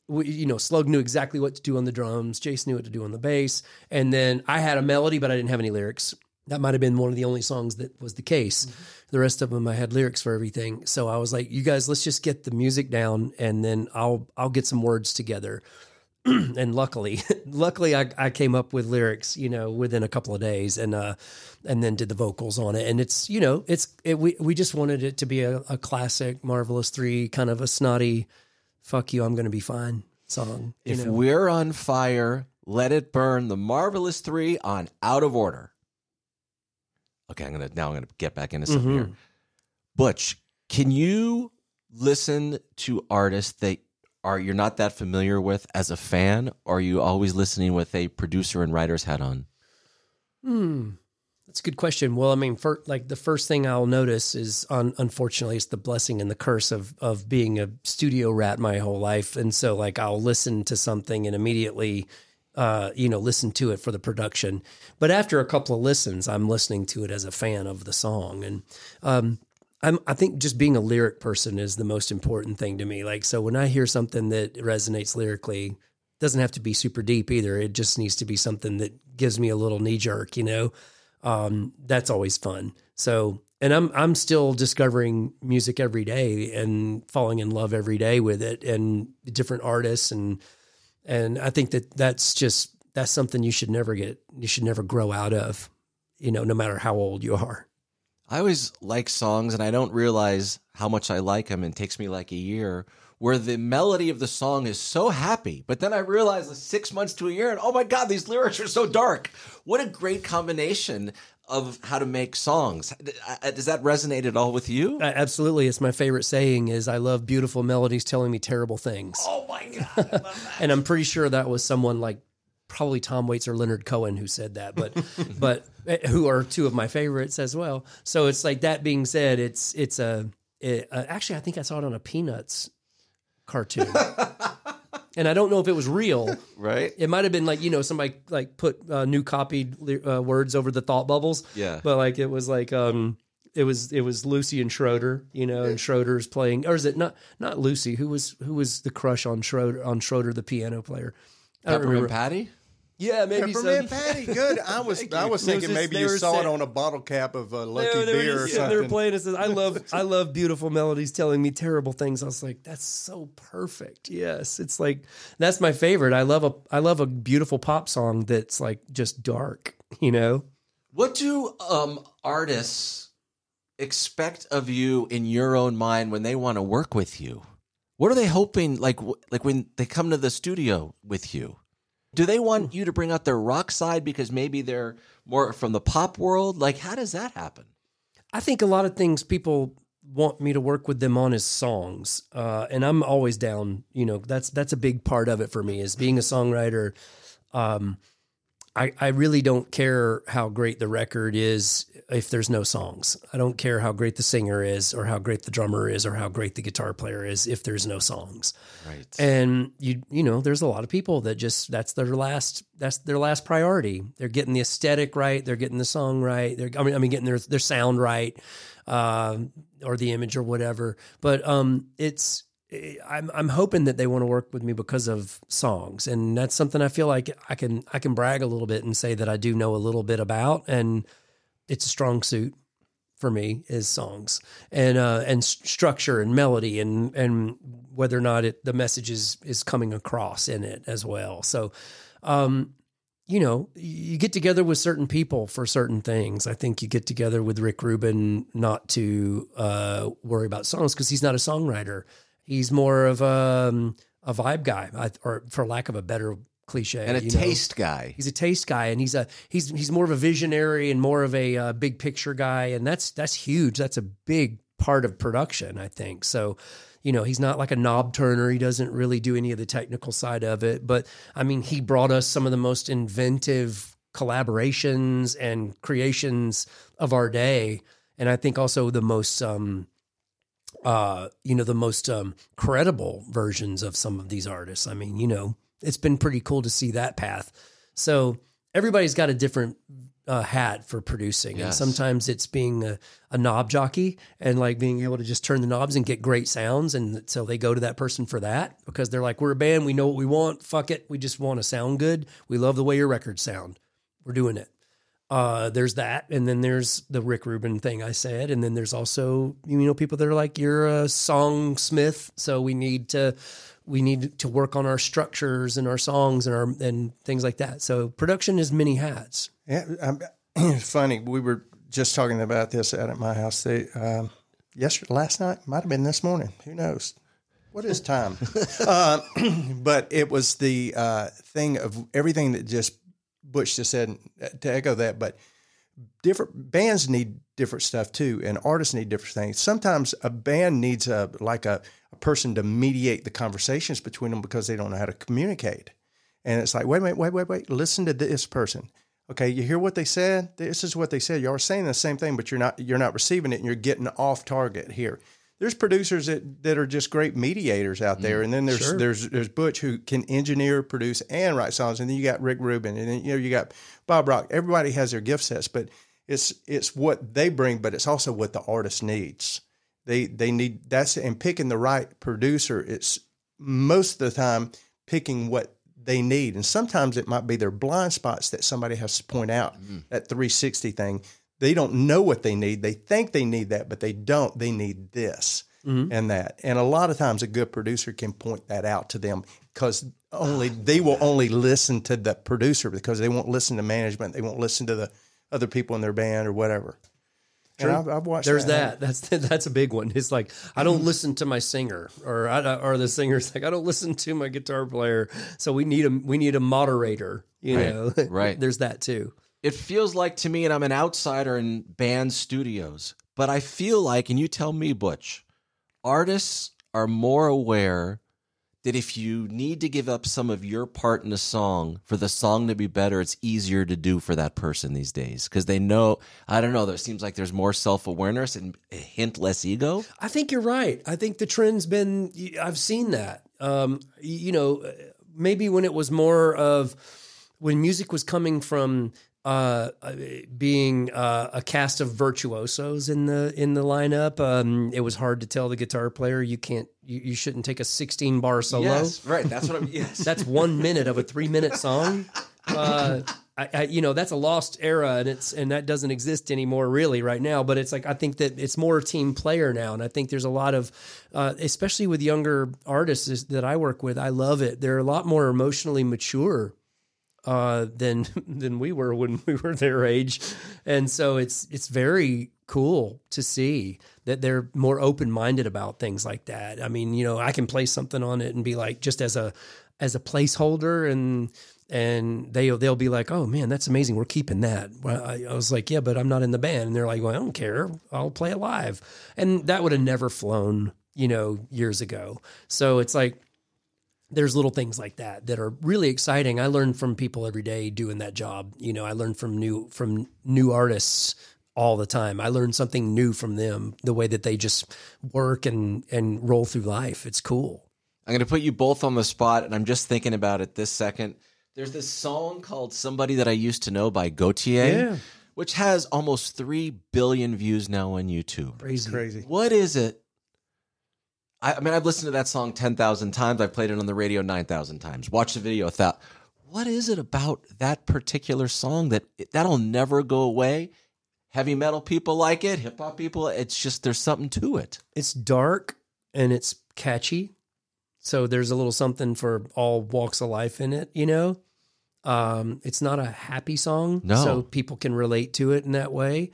we, you know, Slug knew exactly what to do on the drums. Jason knew what to do on the bass. And then I had a melody, but I didn't have any lyrics. That might have been one of the only songs that was the case. The rest of them, I had lyrics for everything. So I was like, "You guys, let's just get the music down, and then I'll I'll get some words together." and luckily, luckily, I, I came up with lyrics, you know, within a couple of days, and uh, and then did the vocals on it. And it's, you know, it's it, we we just wanted it to be a, a classic, marvelous three, kind of a snotty, "fuck you, I'm going to be fine" song. If know? we're on fire, let it burn. The marvelous three on out of order. Okay, I'm gonna now. I'm gonna get back into something Mhm. here. Butch, can you listen to artists that are you're not that familiar with as a fan, or are you always listening with a producer and writer's hat on? Hmm. That's a good question. Well, I mean, for, like the first thing I'll notice is, un, unfortunately, it's the blessing and the curse of of being a studio rat my whole life, and so like I'll listen to something and immediately, uh, you know, listen to it for the production. But after a couple of listens, I'm listening to it as a fan of the song, and um, I'm I think just being a lyric person is the most important thing to me. Like, so when I hear something that resonates lyrically, doesn't have to be super deep either. It just needs to be something that gives me a little knee jerk, you know. Um, that's always fun. So, and I'm I'm still discovering music every day and falling in love every day with it and different artists and and I think that that's just that's something you should never get you should never grow out of, you know, no matter how old you are. I always like songs, and I don't realize how much I like them. It takes me like a year where the melody of the song is so happy, but then I realize six months to a year, and oh my god, these lyrics are so dark. What a great combination of how to make songs. Uh, Does that resonate at all with you? Uh, Absolutely, it's my favorite saying is I love beautiful melodies telling me terrible things. Oh my god! and I'm pretty sure that was someone like probably Tom Waits or Leonard Cohen who said that, but but eh, who are two of my favorites as well. So it's like that being said, it's it's a it, uh, actually I think I saw it on a Peanuts cartoon. And I don't know if it was real. right? It might have been like you know somebody like put uh, new copied uh, words over the thought bubbles. Yeah. but like it was like um it was it was Lucy and Schroeder, you know, and Schroeder's playing, or is it not not Lucy? Who was who was the crush on Schroeder on Schroeder, the piano player? I don't Peppermint remember. Patty. Yeah, maybe Peppermint so. Patty, good. I was I was It was thinking just- maybe you were saw it on a bottle cap of uh, Lucky They were Beer or just sitting there something. playing. It says, "I love, I love beautiful melodies telling me terrible things." I was like, "That's so perfect." Yes, it's like that's my favorite. I love a, I love a beautiful pop song that's like just dark. You know, What do um, artists expect of you in your own mind when they want to work with you? What are they hoping? Like, like when they come to the studio with you, do they want you to bring out their rock side because maybe they're more from the pop world? Like, how does that happen? I think a lot of things people want me to work with them on is songs, uh, and I'm always down. You know, that's that's a big part of it for me is being a songwriter. Um, I, I really don't care how great the record is if there's no songs. I don't care how great the singer is or how great the drummer is or how great the guitar player is if there's no songs. Right. And you you know, there's a lot of people that just that's their last that's their last priority. They're getting the aesthetic right, they're getting the song right, they're I mean I mean getting their their sound right, um, or the image or whatever. But um, it's I'm I'm hoping that they want to work with me because of songs, and that's something I feel like I can I can brag a little bit and say that I do know a little bit about, and it's a strong suit for me is songs and uh, and structure and melody and and whether or not it the message is is coming across in it as well. So, um, you know, you get together with certain people for certain things. I think you get together with Rick Rubin not to uh, worry about songs because he's not a songwriter. He's more of a, um, a vibe guy, or for lack of a better cliche, and a you know. taste guy. He's a taste guy, and he's a he's he's more of a visionary and more of a uh, big picture guy, and that's that's huge. That's a big part of production, I think. So, you know, he's not like a knob turner. He doesn't really do any of the technical side of it, but I mean, he brought us some of the most inventive collaborations and creations of our day, and I think also the most. Um, uh, you know, the most um, credible versions of some of these artists. I mean, you know, it's been pretty cool to see that path. So everybody's got a different uh, hat for producing, and sometimes it's being a, a knob jockey and like being able to just turn the knobs and get great sounds, and so they go to that person for that because they're like, we're a band, we know what we want. Fuck it, we just want to sound good. We love the way your records sound. We're doing it uh, there's that, and then there's the Rick Rubin thing I said, and then there's also you know people that are like you're a songsmith, so we need to we need to work on our structures and our songs and our and things like that. So production is many hats. Yeah, um, it's funny. We were just talking about this out at my house. They, um, yesterday, last night, might have been this morning. Who knows? What is time? uh, but it was the uh, thing of everything that just Butch just said uh, to echo that. But different bands need different stuff too, and artists need different things. Sometimes a band needs a like a, a person to mediate the conversations between them because they don't know how to communicate. And it's like, wait, wait, wait, wait, wait. Listen to this person. Okay, you hear what they said? This is what they said. You are saying the same thing, but you're not you're not receiving it, and you're getting off target here. There's producers that, that are just great mediators out there, mm, and then there's there's there's Butch who can engineer, produce, and write songs, and then you got Rick Rubin, and then you know you got Bob Rock. Everybody has their gift sets, but it's it's what they bring, but it's also what the artist needs. They they need that's and picking the right producer. It's most of the time picking what they need, and sometimes it might be their blind spots that somebody has to point out. Mm. That 360 thing, they don't know what they need. They think they need that, but they don't. They need this mm-hmm. and that. And a lot of times, a good producer can point that out to them because only they will only listen to the producer because they won't listen to management. They won't listen to the other people in their band or whatever. And I've, I've watched. There's that. that. That's that's a big one. It's like I don't listen to my singer, or I, or the singer's like I don't listen to my guitar player. So we need a we need a moderator. You Right, know, right. There's that too. It feels like to me, and I'm an outsider in band studios, but I feel like, and you tell me, Butch, artists are more aware that if you need to give up some of your part in a song for the song to be better, it's easier to do for that person these days because they know. I don't know. There seems like there's more self awareness and a hint less ego. I think you're right. I think the trend's been. I've seen that. Um, you know, maybe when it was more of when music was coming from uh, being uh, a cast of virtuosos in the in the lineup, um, it was hard to tell the guitar player you can't, you, you shouldn't take a 16 bar solo. right. That's what I'm. Yes. That's one minute of a three minute song. Uh, I, I, you know, that's a lost era, and it's and that doesn't exist anymore, really, right now. But it's like I think that it's more team player now, and I think there's a lot of, uh, especially with younger artists that I work with. I love it. They're a lot more emotionally mature uh, than than we were when we were their age, and so it's it's very cool to see that they're more open minded about things like that. I mean, you know, I can play something on it and be like just as a as a placeholder and and they they'll be like, "Oh man, that's amazing. We're keeping that." Well, I, I was like, "Yeah, but I'm not in the band." And they're like, "Well, I don't care. I'll play it live." And that would have never flown, you know, years ago. So it's like there's little things like that that are really exciting. I learn from people every day doing that job. You know, I learn from new from new artists all the time. I learn something new from them, the way that they just work and and roll through life. It's cool. I'm going to put you both on the spot, and I'm just thinking about it this second. There's this song called Somebody That I Used to Know by Gotye, Yeah. which has almost 3 billion views now on YouTube. Crazy. Crazy. What is it? I, I mean, I've listened to that song 10,000 times. I've played it on the radio 9,000 times. Watched the video a thousand. What is it about that particular song that that'll never go away? Heavy metal people like it, hip hop people. It's just there's something to it. It's dark and it's catchy. So there's a little something for all walks of life in it, you know? Um, it's not a happy song. No. So people can relate to it in that way.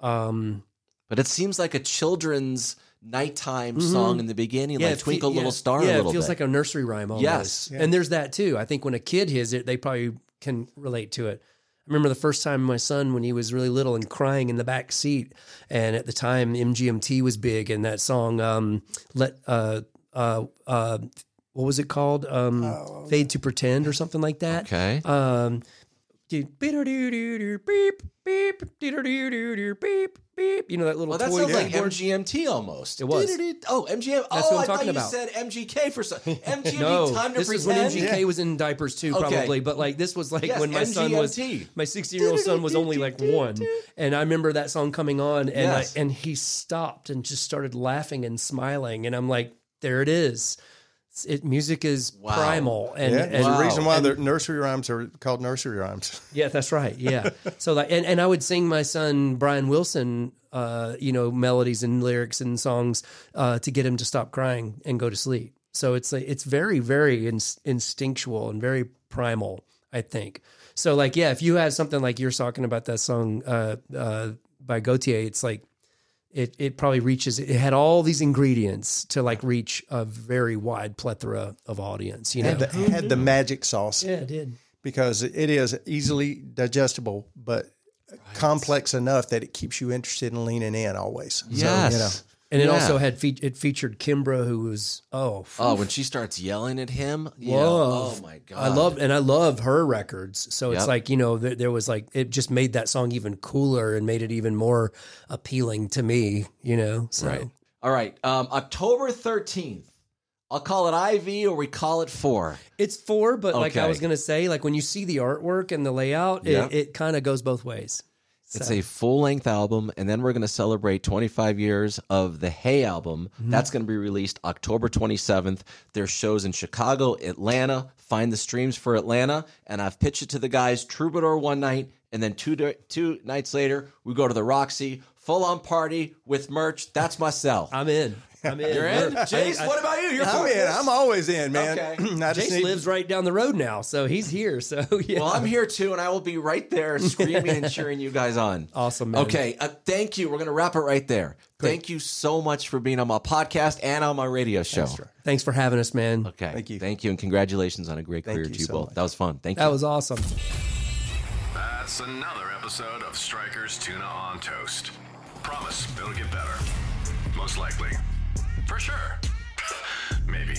Um, But it seems like a children's nighttime song in the beginning, like it fe- Twinkle Little yeah, Star Yeah, a little it feels bit. like a nursery rhyme almost. Yes. And there's that too. I think when a kid hears it, they probably can relate to it. I remember the first time my son, when he was really little and crying in the back seat, and at the time MGMT was big, and that song, um, let uh, uh, uh, what was it called? Um, Fade to Pretend or something like that. okay. Um, beep beep beep beep beep. You know that little Well, that toy sounds like keyboard? MGMT almost. It was. Oh, MGM. That's oh, what I'm oh, I thought talking you said MGK for some. MGMT No, time to this is pretend. when MGK was in diapers too, Okay. probably. But like this was like Yes, when my son was my 16 year old son was only like one, and I remember that song coming on, and Yes. I, and he stopped and just started laughing and smiling, and I'm like, there it is. It music is Wow. primal, and, Yeah, and there's a reason why and- the nursery rhymes are called nursery rhymes. yeah, that's right. Yeah. so like, and, and I would sing my son Brian Wilson, uh, you know, melodies and lyrics and songs uh, to get him to stop crying and go to sleep. So it's like it's very very in, instinctual and very primal. I think. So like yeah, if you have something like you're talking about that song uh, uh, by Gotye, it's like it it probably reaches. It had all these ingredients to like reach a very wide plethora of audience. You know. Oh, had the, had the magic sauce yeah, it did. because it is easily digestible, but complex enough that it keeps you interested in leaning in always. Yes. So, you know, And it Yeah. also had fe- it featured Kimbra, who was oh Oh, when she starts yelling at him, Whoa. oh my god! I love and I love her records. So it's like you know there, there was like it just made that song even cooler and made it even more appealing to me. You know, so Right. All right, um, October thirteenth. I'll call it IV or we call it four. it's four. But like I was gonna say, like when you see the artwork and the layout, Yeah. it, it kind of goes both ways. It's a full length album, and then we're going to celebrate 25 years of the Hey album. Mm-hmm. That's going to be released October 27th. There's shows in Chicago, Atlanta. Find the streams for Atlanta, and I've pitched it to the guys. Troubadour one night, and then two two nights later, we go to the Roxy, full on party with merch. That's my sell. I'm in. I'm in. You're in, Jayce. what about you? You're I'm in. I'm always in, man. Okay. I just Jayce need- lives right down the road now, so he's here. So yeah, Well, I'm here too, and I will be right there screaming and cheering you guys on. Awesome, man. Okay, uh, thank you. We're going to wrap it right there. Thank you so much for being on my podcast and on my radio show. thanks for having us, man. Okay, Thank you. Thank you, and congratulations on a great career you to you so both. much. That was fun. Thank you. That was awesome. That's another episode of Stryker's Tuna on Toast. Promise it'll get better. Most likely. For sure. Maybe.